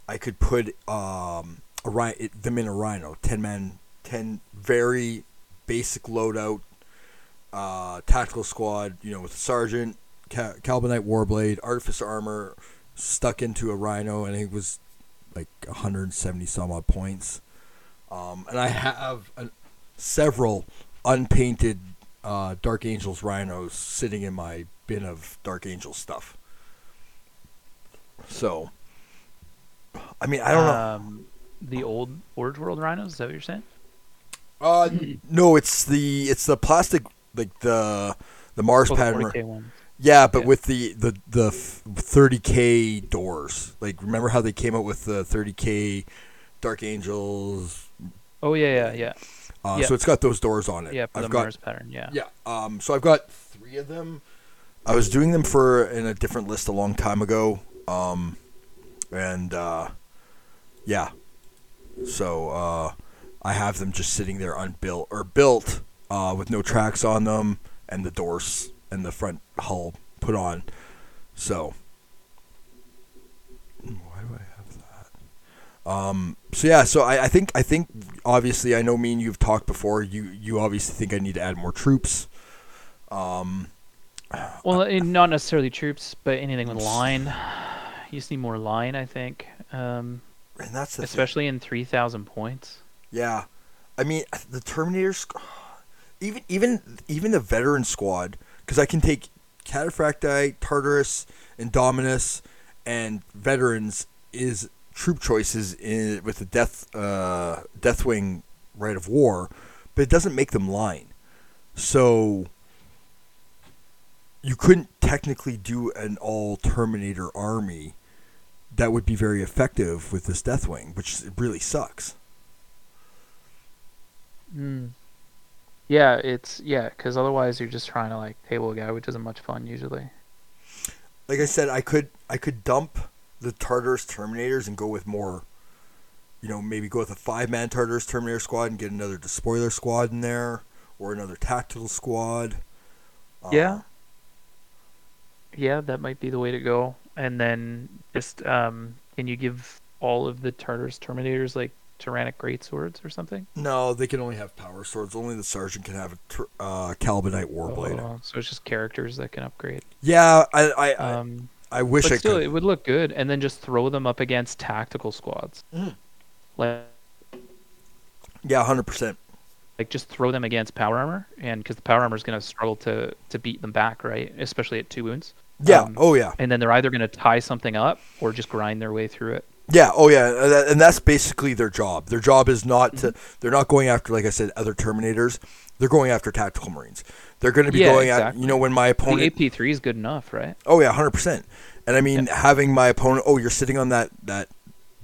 I could put um, a rhino, them in a rhino, ten man, ten very basic loadout, uh, tactical squad. You know, with a sergeant, Cal- Calibanite Warblade, Artificer armor, stuck into a rhino, and it was like 170 some odd points. Um, and I have an, several unpainted uh, Dark Angels rhinos sitting in my bin of Dark Angel stuff. So, I mean, I don't know. Um, the old Forge World rhinos. Is that what you're saying? Uh, no, it's the it's the plastic like the the Mars Oh, the pattern. 40K ones. Yeah, but Yeah. with the the the thirty k doors. Like, remember how they came out with the thirty k Dark Angels? Oh yeah, yeah, yeah, Uh, Yeah. So it's got those doors on it. yeah. For I've the got Mars pattern. Yeah. yeah. Um. So I've got three of them. I was doing them for in a different list a long time ago. Um, and uh, yeah. So uh, I have them just sitting there unbuilt or built uh, with no tracks on them and the doors and the front hull put on. So why do I have that? Um, so yeah, so I, I think I think obviously I know me and you've talked before. You you obviously think I need to add more troops. Um, Well, eh, not necessarily troops, but anything with line. You just need more line, I think. Um, and that's the thing. especially in three thousand points. Yeah, I mean the Terminators, even even even the veteran squad, because I can take Cataphracti, Tartarus, Indominus, and veterans is troop choices in with the Death uh, Deathwing Rite of War, but it doesn't make them line. So you couldn't technically do an all Terminator army that would be very effective with this Deathwing, which really sucks. Mm. Yeah, it's yeah, because otherwise you're just trying to like table a guy, which isn't much fun usually. like I said, I could I could dump the Tartarus Terminators and go with more. You know, maybe go with a five man Tartarus Terminator squad and get another despoiler squad in there, or another tactical squad. Uh, Yeah. Yeah, that might be the way to go. And then just um, can you give all of the Tartarus Terminators like Terranic Greatswords or something? No, they can only have power swords. Only the sergeant can have a uh, Calibanite Warblade. Oh, so it's just characters that can upgrade. Yeah, I I, I, Um, I wish but I still, could. it would look good, and then just throw them up against tactical squads. Mhm. Like, Yeah, hundred percent. like just throw them against power armor, and because the power armor is going to struggle to to beat them back, right? Especially at two wounds. Yeah. Um, oh yeah. And then they're either going to tie something up or just grind their way through it. Yeah, oh yeah, and that's basically their job. Their job is not to. Mm-hmm. They're not going after, like I said, other Terminators. They're going after tactical Marines. They're going to be Yeah, going at. You know, when my The opponent. AP3 is good enough, right? Oh yeah, hundred percent. And I mean, having my opponent. Oh, you're sitting on that that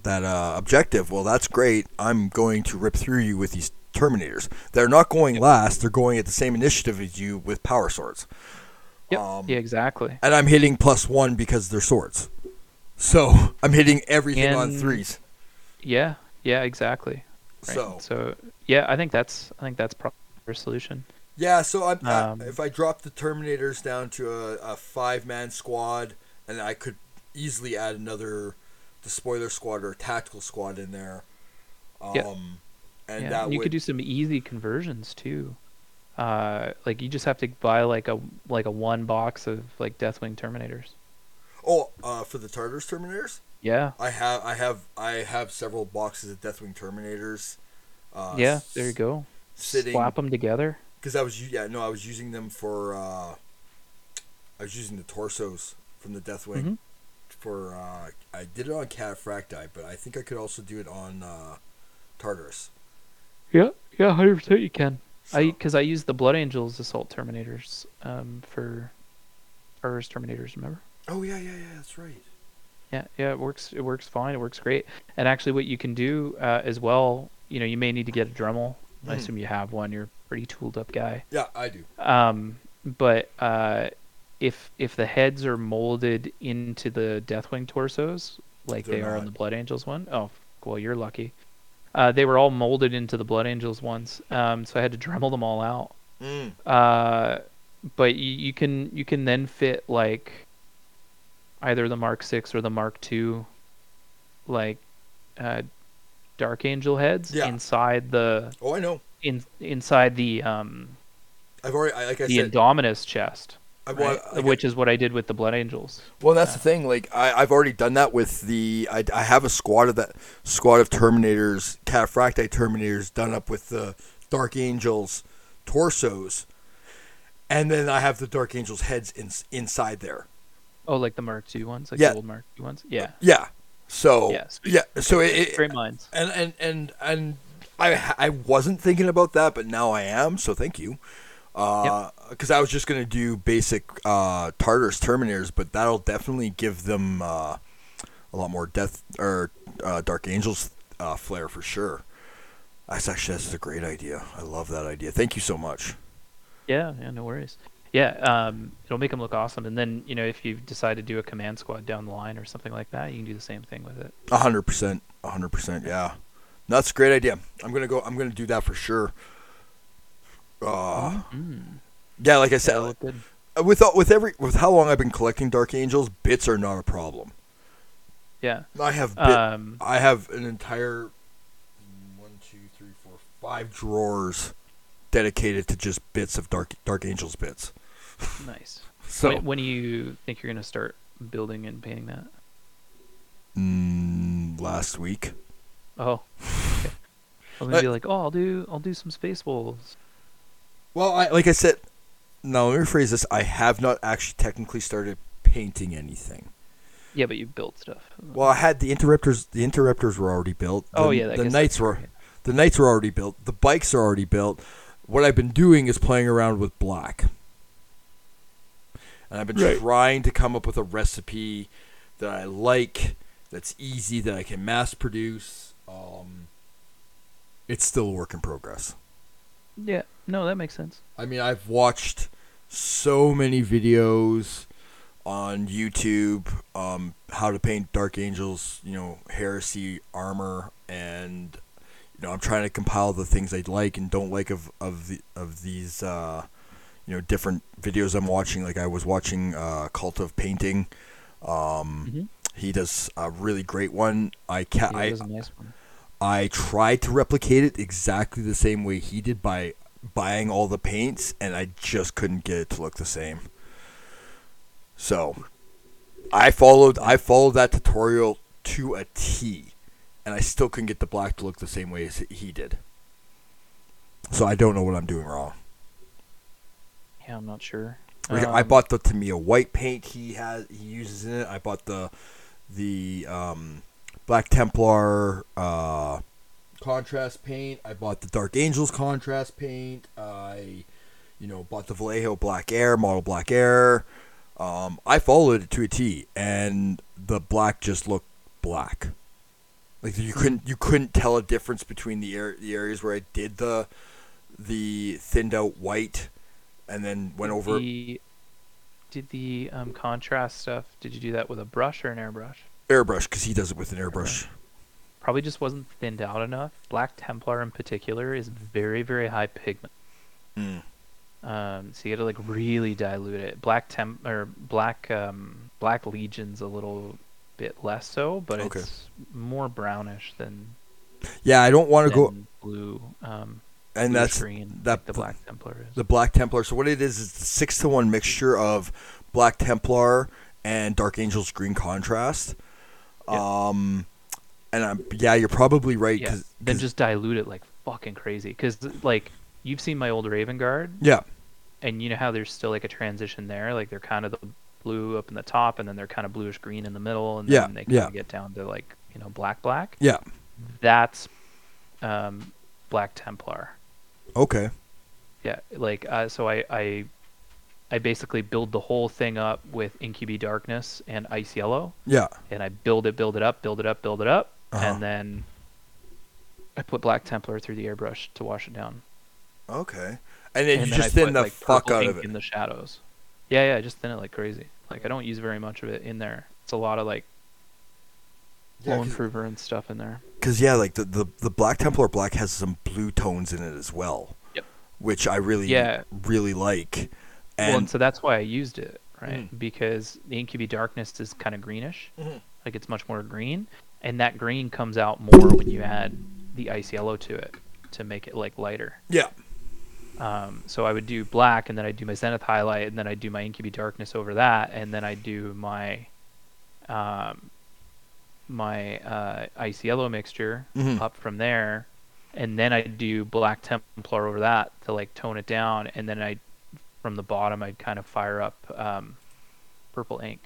that uh, objective. Well, that's great. I'm going to rip through you with these Terminators. They're not going last. They're going at the same initiative as you with power swords. Yep. Um, yeah, exactly. And I'm hitting plus one because they're swords. So (laughs) I'm hitting everything on threes. Yeah, yeah, exactly. Right. So so yeah, I think that's I think that's probably a solution. Yeah, so I'm, uh, Um, if I drop the Terminators down to a, a five man squad, and I could easily add another despoiler squad or tactical squad in there. Um, Yeah. And yeah, you would. could do some easy conversions too. Uh, like you just have to buy like a like a one box of like Deathwing Terminators. Oh, uh, for the Tartarus Terminators, Yeah, I have I have I have several boxes of Deathwing Terminators. Uh, yeah. There you go. Sitting Slap them together. because I was yeah no I was using them for uh, I was using the torsos from the Deathwing Mhm. for uh, I did it on Cataphracti, but I think I could also do it on uh, Tartarus. Yeah, yeah, hundred percent. You can. So, I because I used the Blood Angels Assault Terminators um, for Tartarus Terminators. Remember? Oh yeah yeah yeah that's right. Yeah, yeah, it works. It works fine. It works great. And actually, what you can do uh, as well, you know, you may need to get a Dremel. I Mhm. assume you have one. You're a pretty tooled up guy. Yeah, I do. Um, but uh, if if the heads are molded into the Deathwing torsos, like They're they are on the Blood Angels one, oh, well, you're lucky. Uh, they were all molded into the Blood Angels ones, um, so I had to Dremel them all out. Mm. Uh, but you, you can you can then fit like either the Mark Six or the Mark Two, like uh, Dark Angel heads Yeah. inside the Oh, I know. in inside the um I've already, I- like I the said, Indominus chest, I, right? well, like I- which is what I did with the Blood Angels. Well, that's the thing. Like I, I've already done that with the. I, I have a squad of that squad of Terminators, Cataphracti Terminators, done up with the Dark Angels torsos, and then I have the Dark Angels heads in, inside there. Oh, like the Mark Two ones, like Yeah. the old Mark Two ones. Yeah, Yeah. So Yeah, yeah. So it, it great minds. and and and and I I wasn't thinking about that, but now I am. So thank you. Because I was just gonna do basic uh, Tartarus Terminators, but that'll definitely give them uh, a lot more Death or uh, Dark Angels uh, flair for sure. That's actually that's a great idea. I love that idea. Thank you so much. Yeah, yeah, no worries. Yeah, um, it'll make them look awesome. And then you know, if you decide to do a command squad down the line or something like that, you can do the same thing with it. A hundred percent. A hundred percent. Yeah. That's a great idea. I'm gonna go. I'm gonna do that for sure. Uh, Mm, yeah, like I said, that'll look good. Uh, with with every with how long I've been collecting Dark Angels, bits are not a problem. Yeah. I have bit, Um, I have an entire one, two, three, four, five drawers dedicated to just bits of Dark Dark Angels bits. Nice. (laughs) So when, when do you think you're gonna start building and painting that? mm, last week, Oh, okay. I was Uh, gonna be like, oh, I'll do, I'll do some space wolves. well, I like I said. Now let me rephrase this. I have not actually technically started painting anything. Yeah, but you built stuff. Well, I had the interemptors. The interemptors were already built. The, oh yeah, the knights were right. the knights were already built. The bikes are already built. What I've been doing is playing around with black, and I've been Right. trying to come up with a recipe that I like, that's easy, that I can mass produce. Um, it's still a work in progress. Yeah, no, that makes sense. I mean, I've watched so many videos on YouTube, um, how to paint Dark Angels, you know, Heresy armor, and you know, I'm trying to compile the things I like and don't like of of the of these, uh, you know, different videos I'm watching. Like I was watching uh, Cult of Painting. Um, Mhm. He does a really great one. I ca- Yeah, I it was a nice one. I tried to replicate it exactly the same way he did by buying all the paints, and I just couldn't get it to look the same. So, I followed I followed that tutorial to a T, and I still couldn't get the black to look the same way as he did. So I don't know what I'm doing wrong. Yeah, I'm not sure. Like, I Um, bought the Tamiya white paint he has he uses in it. I bought the the um, Black Templar uh, contrast paint. I bought the Dark Angels contrast paint. I you know bought the Vallejo Black Air model Black Air. Um, I followed it to a T, and the black just looked black. Like you couldn't you couldn't tell a difference between the air, the areas where I did the the thinned out white, and then went over. The, did the um, contrast stuff? Did you do that with a brush or an airbrush? airbrush because he does it with an airbrush. Probably just wasn't thinned out enough. Black Templar in particular is very, very high pigment. Mm. Um, so you got to like really dilute it. Black Temp or Black um, Black Legion's a little bit less so, but Okay. it's more brownish than, Yeah, I don't want to go, blue. Um, and bluish that's green that like the Black Templar is. the Black Templar. So what it is is a six to one mixture of Black Templar and Dark Angels green contrast. Yeah. Um, and I'm yeah, you're probably right. yeah. 'cause- Then 'cause- just dilute it like fucking crazy. Because like you've seen my old Raven Guard, yeah, and you know how there's still like a transition there. Like they're kind of the blue up in the top, and then they're kind of bluish green in the middle, and Yeah, then they kind yeah. of get down to like you know black black. yeah. That's um, Black Templar. Okay. Yeah, like uh, so I, I I basically build the whole thing up with Incubi Darkness and Ice Yellow, Yeah. and I build it, build it up, build it up, build it up, Uh-huh. and then I put Black Templar through the airbrush to wash it down. Okay. And then and you then just I thin put, the like, fuck out of it. in the shadows. Yeah, yeah, I just thin it like crazy. Like I don't use very much of it in there. It's a lot of like Yeah, flow 'cause- improver and stuff in there. Because yeah, like the, the the Black Templar black has some blue tones in it as well. Yep. Which I really Yeah. really like. well, And and so that's why I used it, right? Mhm. Because the Incubi Darkness is kind of greenish, Mhm. like it's much more green, and that green comes out more when you add the ice yellow to it to make it like lighter. yeah, Um, so I would do black, and then I'd do my Zenith highlight, and then I'd do my Incubi Darkness over that, and then I'd do my um, my uh, ice yellow mixture Mhm. up from there, and then I'd do Black Templar over that to like tone it down, and then I from the bottom I'd kind of fire up um, purple ink,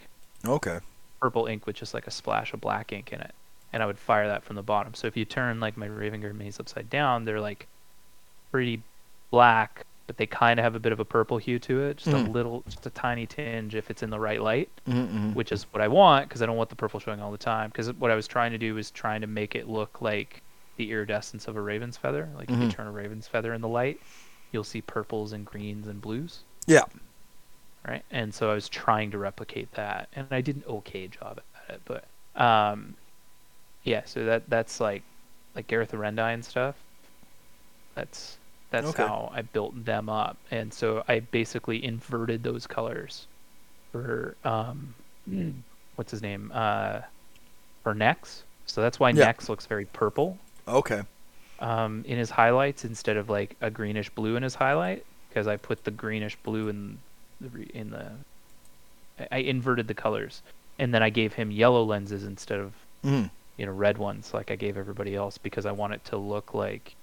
okay, purple ink with just like a splash of black ink in it, and I would fire that from the bottom. So if you turn like my Raven Guard maze upside down, they're like pretty black, but they kind of have a bit of a purple hue to it, just Mhm. a little, just a tiny tinge if it's in the right light, mm-hmm. which is what I want because I don't want the purple showing all the time. Because what I was trying to do was trying to make it look like the iridescence of a raven's feather. Like if Mhm. you turn a raven's feather in the light, you'll see purples and greens and blues. yeah, Right, and so I was trying to replicate that, and I did an okay job at it, but um, yeah. So that that's like like Gareth Arendine stuff. That's that's Okay. how I built them up, and so I basically inverted those colors for um, (clears throat) what's his name uh, for Nex. So that's why Yeah. Nex looks very purple okay, um, in his highlights instead of like a greenish blue in his highlight because I put the greenish blue in the re- in the I- inverted the colors and then I gave him yellow lenses instead of mm-hmm. you know red ones like I gave everybody else because I want it to look like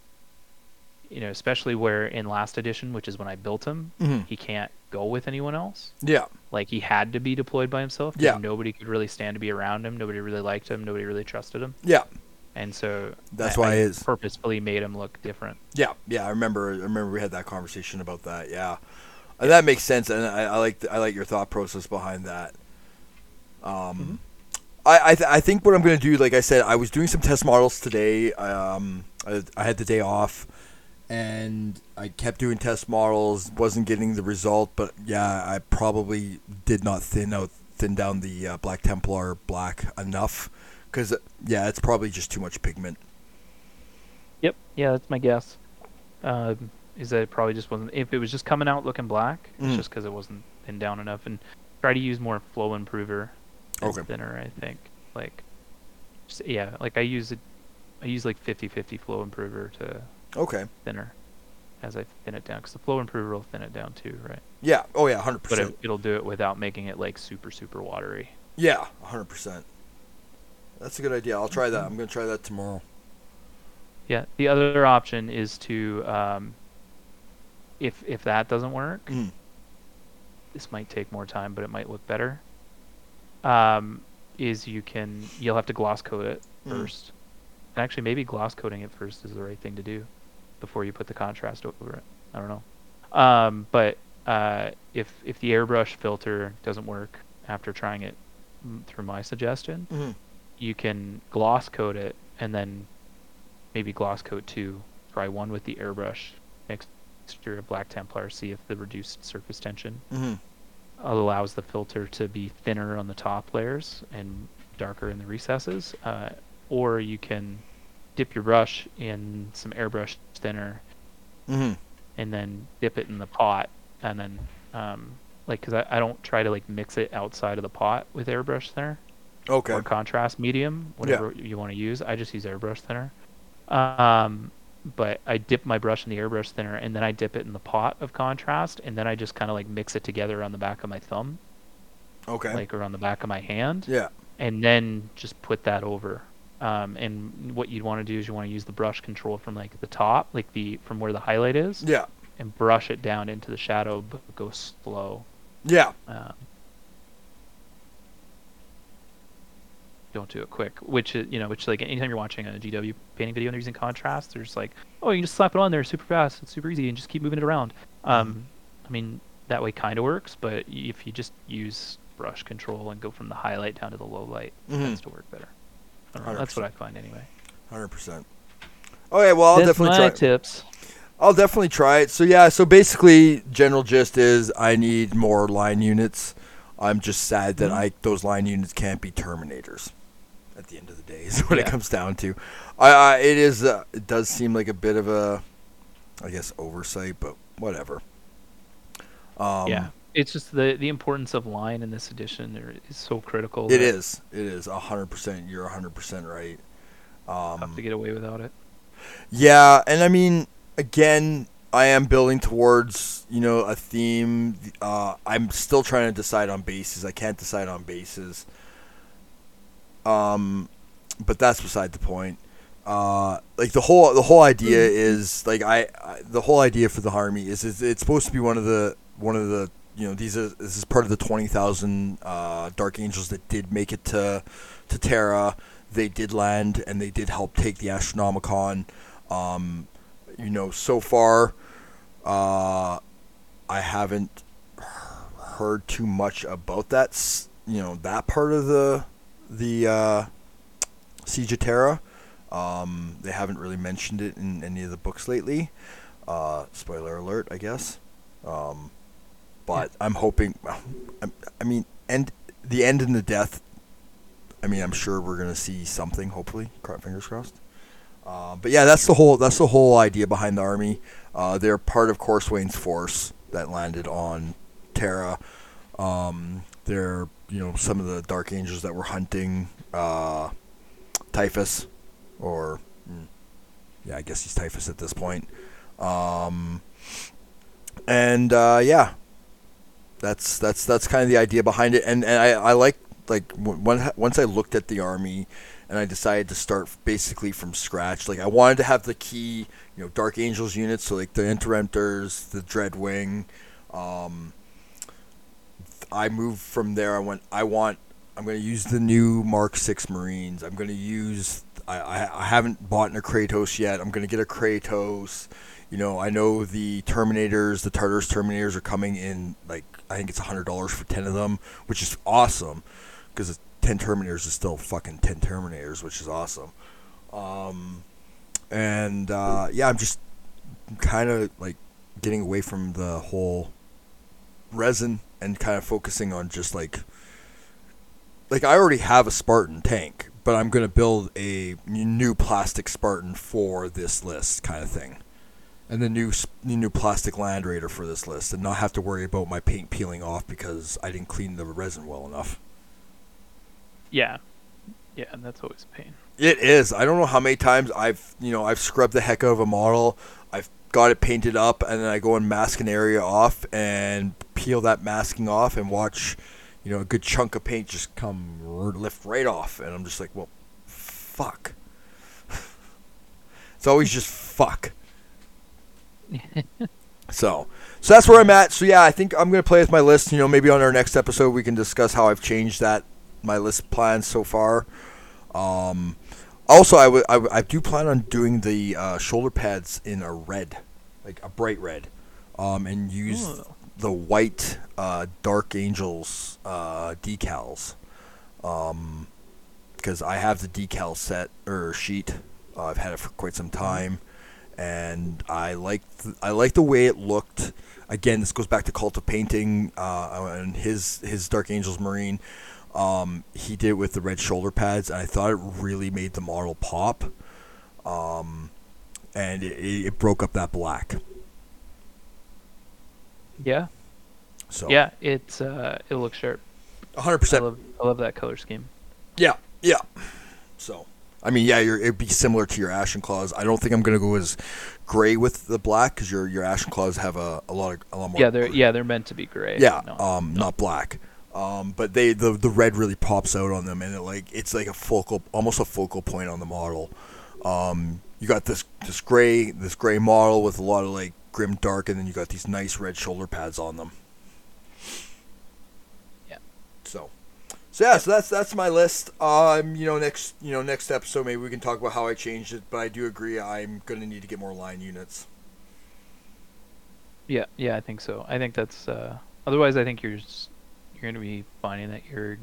you know especially where in last edition which is when I built him Mm-hmm. he can't go with anyone else yeah, like he had to be deployed by himself. Yeah. nobody could really stand to be around him nobody really liked him nobody really trusted him yeah, and so That's I, why I is. purposefully made him look different yeah, yeah. I remember, I remember we had that conversation about that. Yeah, and that makes sense, and I, I like, I like your thought process behind that. Um, I, I, th- I think what I'm gonna do, like I said, I was doing some test models today. Um, I, I had the day off, and I kept doing test models. wasn't getting the result, but yeah, I probably did not thin out, thin down the uh, Black Templar black enough, because yeah, it's probably just too much pigment. Yep. Yeah, that's my guess. Um, is that it probably just wasn't. If it was just coming out looking black, Mm. it's just because it wasn't thinned down enough. And try to use more flow improver Okay. thinner. I think. Like, just, yeah, like I use it. I use like 50-50 flow improver to Okay. thinner as I thin it down because the flow improver will thin it down too, right? Yeah. Oh yeah, hundred But percent. it, it'll do it without making it like super super watery. Yeah, hundred percent. That's a good idea. I'll try that. I'm gonna try that tomorrow. Yeah. The other option is to, um, if if that doesn't work, Mm. this might take more time, but it might look better. Um, is you can you'll have to gloss coat it Mm. first. And actually, maybe gloss coating it first is the right thing to do before you put the contrast over it. I don't know. Um, but uh, if if the airbrush filter doesn't work after trying it mm, through my suggestion, Mm-hmm. you can gloss coat it and then maybe gloss coat two. Try one with the airbrush mixture of black Templar, see if the reduced surface tension Mm-hmm. allows the filter to be thinner on the top layers and darker in the recesses. Uh, or you can dip your brush in some airbrush thinner Mm-hmm. and then dip it in the pot and then um, like because I, I don't try to like mix it outside of the pot with airbrush thinner Okay. or contrast medium, whatever you want to use. I just use airbrush thinner. Um, but I dip my brush in the airbrush thinner and then I dip it in the pot of contrast and then I just kind of like mix it together on the back of my thumb, Okay. like or on the back of my hand, yeah. and then just put that over. Um, and what you'd want to do is you want to use the brush control from like the top, like the from where the highlight is, Yeah. and brush it down into the shadow, but go slow. Yeah. Um, don't do it quick. Which is, you know, which like anytime you're watching a GW painting video and they're using contrast, there's like, oh, you can just slap it on there super fast, it's super easy, and just keep moving it around. Um, I mean, that way kind of works, but if you just use brush control and go from the highlight down to the low light, it Mhm. tends to work better. I don't know, that's what I find anyway. Hundred percent. Okay. Well, I'll that's definitely my try. tips. I'll definitely try it. So yeah. So basically, general gist is I need more line units. I'm just sad that Mhm. I those line units can't be Terminators. At the end of the day, (laughs) is what it Yeah. comes down to. I, I it is uh, it does seem like a bit of a, I guess oversight, but whatever. Um, yeah, it's just the the importance of line in this edition is so critical. It is. It is a hundred percent. You're a hundred percent right. tough Um, to get away without it. yeah, and I mean, again, I am building towards you know a theme. Uh, I'm still trying to decide on bases. I can't decide on bases. Um, but that's beside the point. Uh, like the whole the whole idea is like I, I the whole idea for the army is, is it's supposed to be one of the one of the you know these are this is part of the twenty thousand uh, dark angels that did make it to to Terra. They did land and they did help take the Astronomicon. Um, you know, so far, uh, I haven't heard too much about that. You know, that part of the the uh, Siege of Terra. Um, they haven't really mentioned it in any of the books lately. Uh, spoiler alert, I guess. Um, but I'm hoping. I'm, mean, and the end and the death. I mean, I'm sure we're gonna see something. Hopefully, fingers crossed. Uh, but yeah, that's the whole that's the whole idea behind the army. Uh, they're part of Corswain's force that landed on Terra. Um, they're you know some of the Dark Angels that were hunting uh, Typhus, or mm, yeah, I guess he's Typhus at this point. Um, and uh, yeah, that's that's that's kind of the idea behind it. And, and I, I like like when, once I looked at the army and I decided to start basically from scratch. Like I wanted to have the key, you know, Dark Angels units, so like the Interemptors, the Dreadwing. Um, I moved from there. I went. I want. I'm going to use the new Mark Six Marines. I'm going to use. I, I, I haven't bought a Kratos yet. I'm going to get a Kratos. You know, I know the Terminators, the Tartarus Terminators are coming in like I think it's hundred dollars for ten of them, which is awesome because ten Terminators is still fucking ten Terminators, which is awesome. Um, and uh, yeah, I'm just kind of like getting away from the whole resin and kind of focusing on just like like I already have a Spartan tank, but I'm gonna build a new plastic Spartan for this list, kind of thing, and the new s- new plastic Land Raider for this list, and not have to worry about my paint peeling off because I didn't clean the resin well enough. Yeah, yeah, and that's always a pain. It is. I don't know how many times I've you know I've scrubbed the heck out of a model. I've got it painted up, and then I go and mask an area off and peel that masking off and watch, you know, a good chunk of paint just come lift right off, and I'm just like, well, fuck. (laughs) it's always just fuck. (laughs) so, so that's where I'm at. So yeah, I think I'm gonna play with my list. You know, maybe on our next episode we can discuss how I've changed that my list plans so far. Um, also, I would- I I do plan on doing the uh, shoulder pads in a red, like a bright red, um, and use Ooh. the white uh, Dark Angels uh, decals, um, because I have the decal set or sheet. Uh, I've had it for quite some time, and I like th- I like the way it looked. Again, this goes back to Cult of Painting uh, and his his Dark Angels Marine. Um, he did it with the red shoulder pads, and I thought it really made the model pop. Um, and it, it broke up that black. Yeah, So yeah, it's uh, it looks sharp. One hundred percent. I love that color scheme. Yeah, yeah. So, I mean, yeah, you're, it'd be similar to your Ashen Claws. I don't think I'm gonna go as gray with the black because your your Ashen Claws have a, a lot of a lot more. Yeah, they're yeah they're meant to be gray. yeah, No. um, not black. Um, but they the the red really pops out on them, and it like it's like a focal, almost a focal point on the model. Um, you got this this gray this gray model with a lot of like grim dark, and then you got these nice red shoulder pads on them. Yeah. So, so yeah, so that's that's my list. Um, you know, next you know next episode maybe we can talk about how I changed it, but I do agree I'm gonna need to get more line units. Yeah, yeah, I think so. I think that's uh, otherwise I think you're just, you're going to be finding that your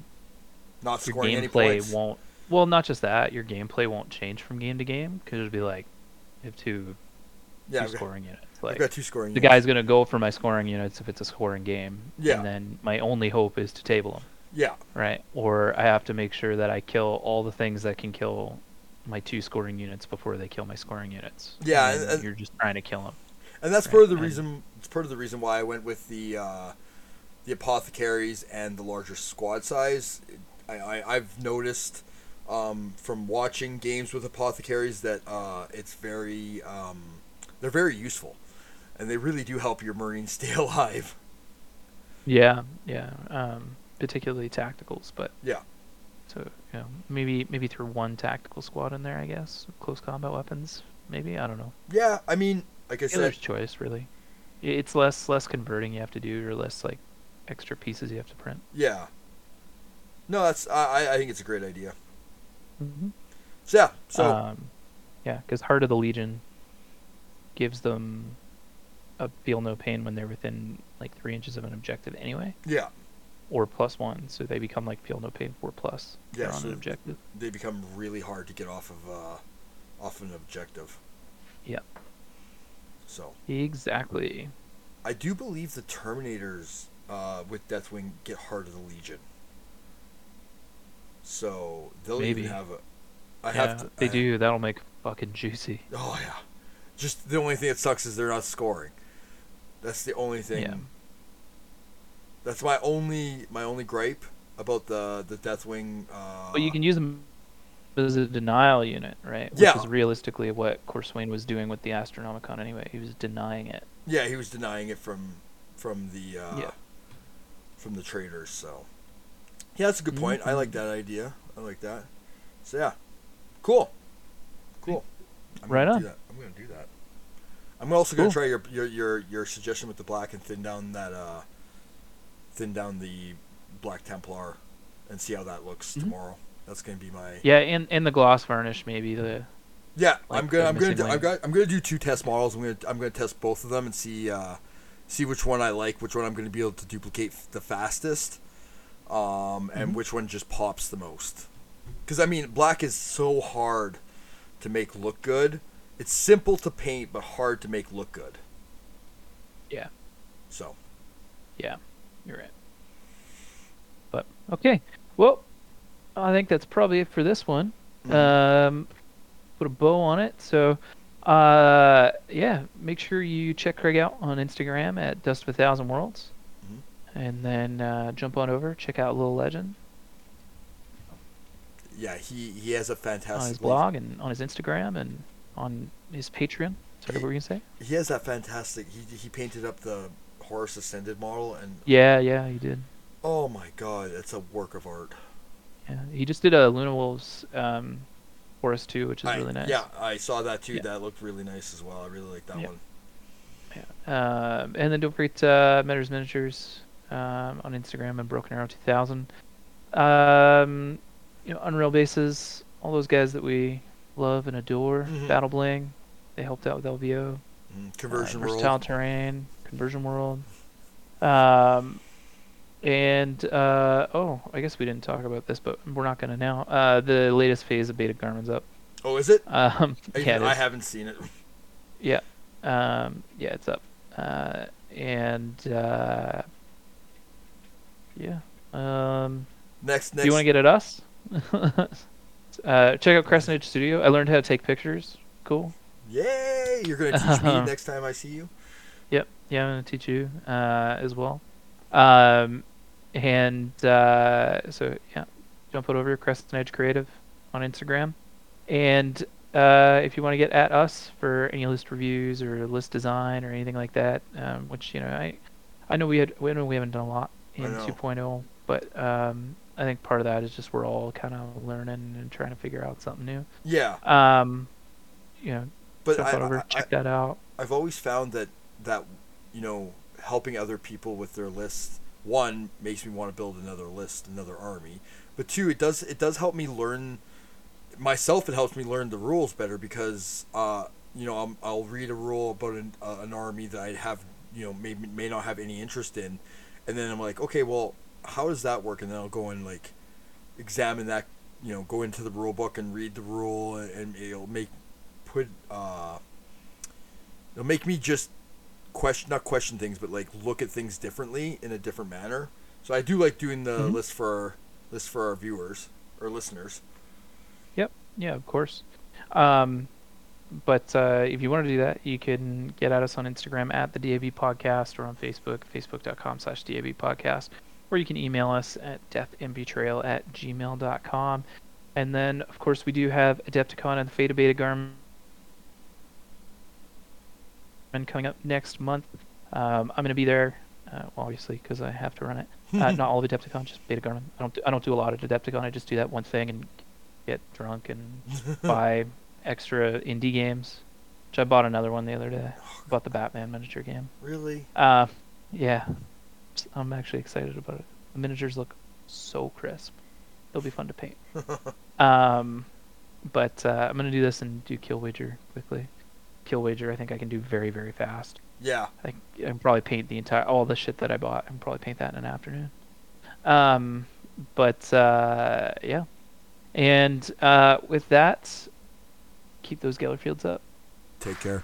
Not your scoring any gameplay points. won't. Well, not just that, your gameplay won't change from game to game because it'll be like, you have two, yeah, two I've got, scoring units. I've got two scoring. the units. guy's gonna go for my scoring units if it's a scoring game. Yeah. And then my only hope is to table them, Yeah, right? Or I have to make sure that I kill all the things that can kill my two scoring units before they kill my scoring units. Yeah, And and- you're just trying to kill them. and that's Right, part of the and- reason. It's part of the reason why I went with the uh, the apothecaries and the larger squad size. I, I I've noticed um, from watching games with apothecaries that uh, it's very um, they're very useful, and they really do help your marines stay (laughs) alive. Yeah, yeah. Um, particularly tacticals, but Yeah. so you know maybe maybe throw one tactical squad in there. I guess close combat weapons. Maybe I don't know. Yeah, I mean, like I said, Dealer's choice, really. It's less less converting you have to do, or less like extra pieces you have to print. yeah. No, that's I I- I think it's a great idea. Mm-hmm. So yeah, so um, yeah, because Heart of the Legion gives them a feel no pain when they're within like three inches of an objective anyway, yeah, or plus one, so they become like feel no pain four plus. Yeah, they're on so- an objective. they become really hard to get off of uh, off an objective. Yeah. So Exactly. I do believe the Terminators uh, with Deathwing get Heart of the Legion. So they'll Maybe. even have a. I yeah, have to. they I- do. That'll make fucking juicy. Oh yeah, just the only thing that sucks is they're not scoring. That's the only thing. Yeah. That's my only my only gripe about the the Deathwing. Uh, But you can use them as a denial unit, right? Which Yeah. is realistically what Corswain was doing with the Astronomicon anyway. He was denying it. Yeah, he was denying it from from the uh, Yeah. from the traitors. So yeah, that's a good point. I like Mhm. that idea. I like that. So yeah, cool, cool. I'm Right on. Do that. I'm gonna do that. I'm also gonna try your, your your your suggestion with the black and thin down that uh thin down the black Templar and see how that looks Mhm. tomorrow. That's gonna be my Yeah, and and the gloss varnish maybe the Yeah, like I'm gonna I'm gonna do, I'm gonna I'm gonna do two test models. I'm gonna I'm gonna test both of them and see uh, see which one I like, which one I'm gonna be able to duplicate the fastest, um, and Mhm. which one just pops the most. Because I mean, black is so hard to make look good. It's simple to paint, but hard to make look good. Yeah. So Yeah, you're right. But okay, well, I think that's probably it for this one. mhm. Um, put a bow on it. So, uh, yeah, make sure you check Craig out on Instagram at Dust of a Thousand Worlds, Mhm. and then uh, jump on over check out Little Legend yeah, he he has a fantastic on his blog and on his Instagram and on his Patreon. Sorry, what were you gonna say? He has that fantastic. He he painted up the Horus Ascended model, and Yeah, yeah, he did. oh my god, it's a work of art. Yeah, he just did a Luna Wolves um, Forest 2, which is I- really nice. Yeah, I saw that too. Yeah. That looked really nice as well. I really like that Yeah. one. Um, and then don't forget uh, Metters Miniatures um, on Instagram and Broken Arrow 2000. Um, you know, Unreal Bases, all those guys that we love and adore. Mhm. Battle Bling, they helped out with LVO. Mm, Conversion uh, world. Terrain, Conversion World. Um, and uh, oh, I guess we didn't talk about this, but we're not gonna now. Uh, the latest phase of Beta-Garmir's up. Oh, is it? Um, (laughs) I, yeah, it I haven't seen it. Yeah. Um, yeah, it's up. Uh, and uh, yeah. Um, Next, next. do you want to get at us? (laughs) uh, check out Crescent Edge Studio. I learned how to take pictures. Cool. Yay! You're gonna teach me Um, next time I see you. Yep. Yeah, I'm gonna teach you uh, as well. Um, and uh, so yeah, jump it over Crescent Edge Creative on Instagram, and uh, if you want to get at us for any list reviews or list design or anything like that, um, which you know I, I know we had we know we haven't done a lot in 2.0, but um, I think part of that is just we're all kind of learning and trying to figure out something new. Yeah, Um, you know, but I, over, I, check that out. I've always found that that you know helping other people with their lists one makes me want to build another list, another army. But two, it does it does help me learn myself. It helps me learn the rules better because uh, you know I'm, I'll read a rule about an, uh, an army that I have you know may may not have any interest in, and then I'm like, okay, well, how does that work? And then I'll go and like examine that you know go into the rule book and read the rule and, and it'll make put uh it'll make me just question not question things but like look at things differently in a different manner so i do like doing the Mhm. list for our list for our viewers or listeners Yep. Yeah, of course. Um, but uh, if you want to do that, you can get at us on Instagram at the DAB Podcast or on Facebook, facebook.com slash DAB Podcast, or you can email us at deathandbetrayal at gmail.com. And then, of course, we do have Adepticon and the Fate of Beta-Garmir coming up next month. Um, I'm going to be there, uh, obviously, because I have to run it. (laughs) Uh, not all of Adepticon, just Beta-Garmir. I don't. Do, I don't do a lot of Adepticon. I just do that one thing and get drunk and (laughs) buy extra indie games. Which I bought another one the other day. I bought the Batman miniature game. Really? Uh, yeah, I'm actually excited about it. The miniatures look so crisp. It'll be fun to paint. (laughs) um, but uh, I'm gonna do this and do kill wager quickly. Kill wager, I think I can do very very fast. Yeah. I I can probably paint the entire all the shit that I bought. I can probably paint that in an afternoon. Um, but uh, yeah, and uh, with that, keep those Geller fields up. Take care.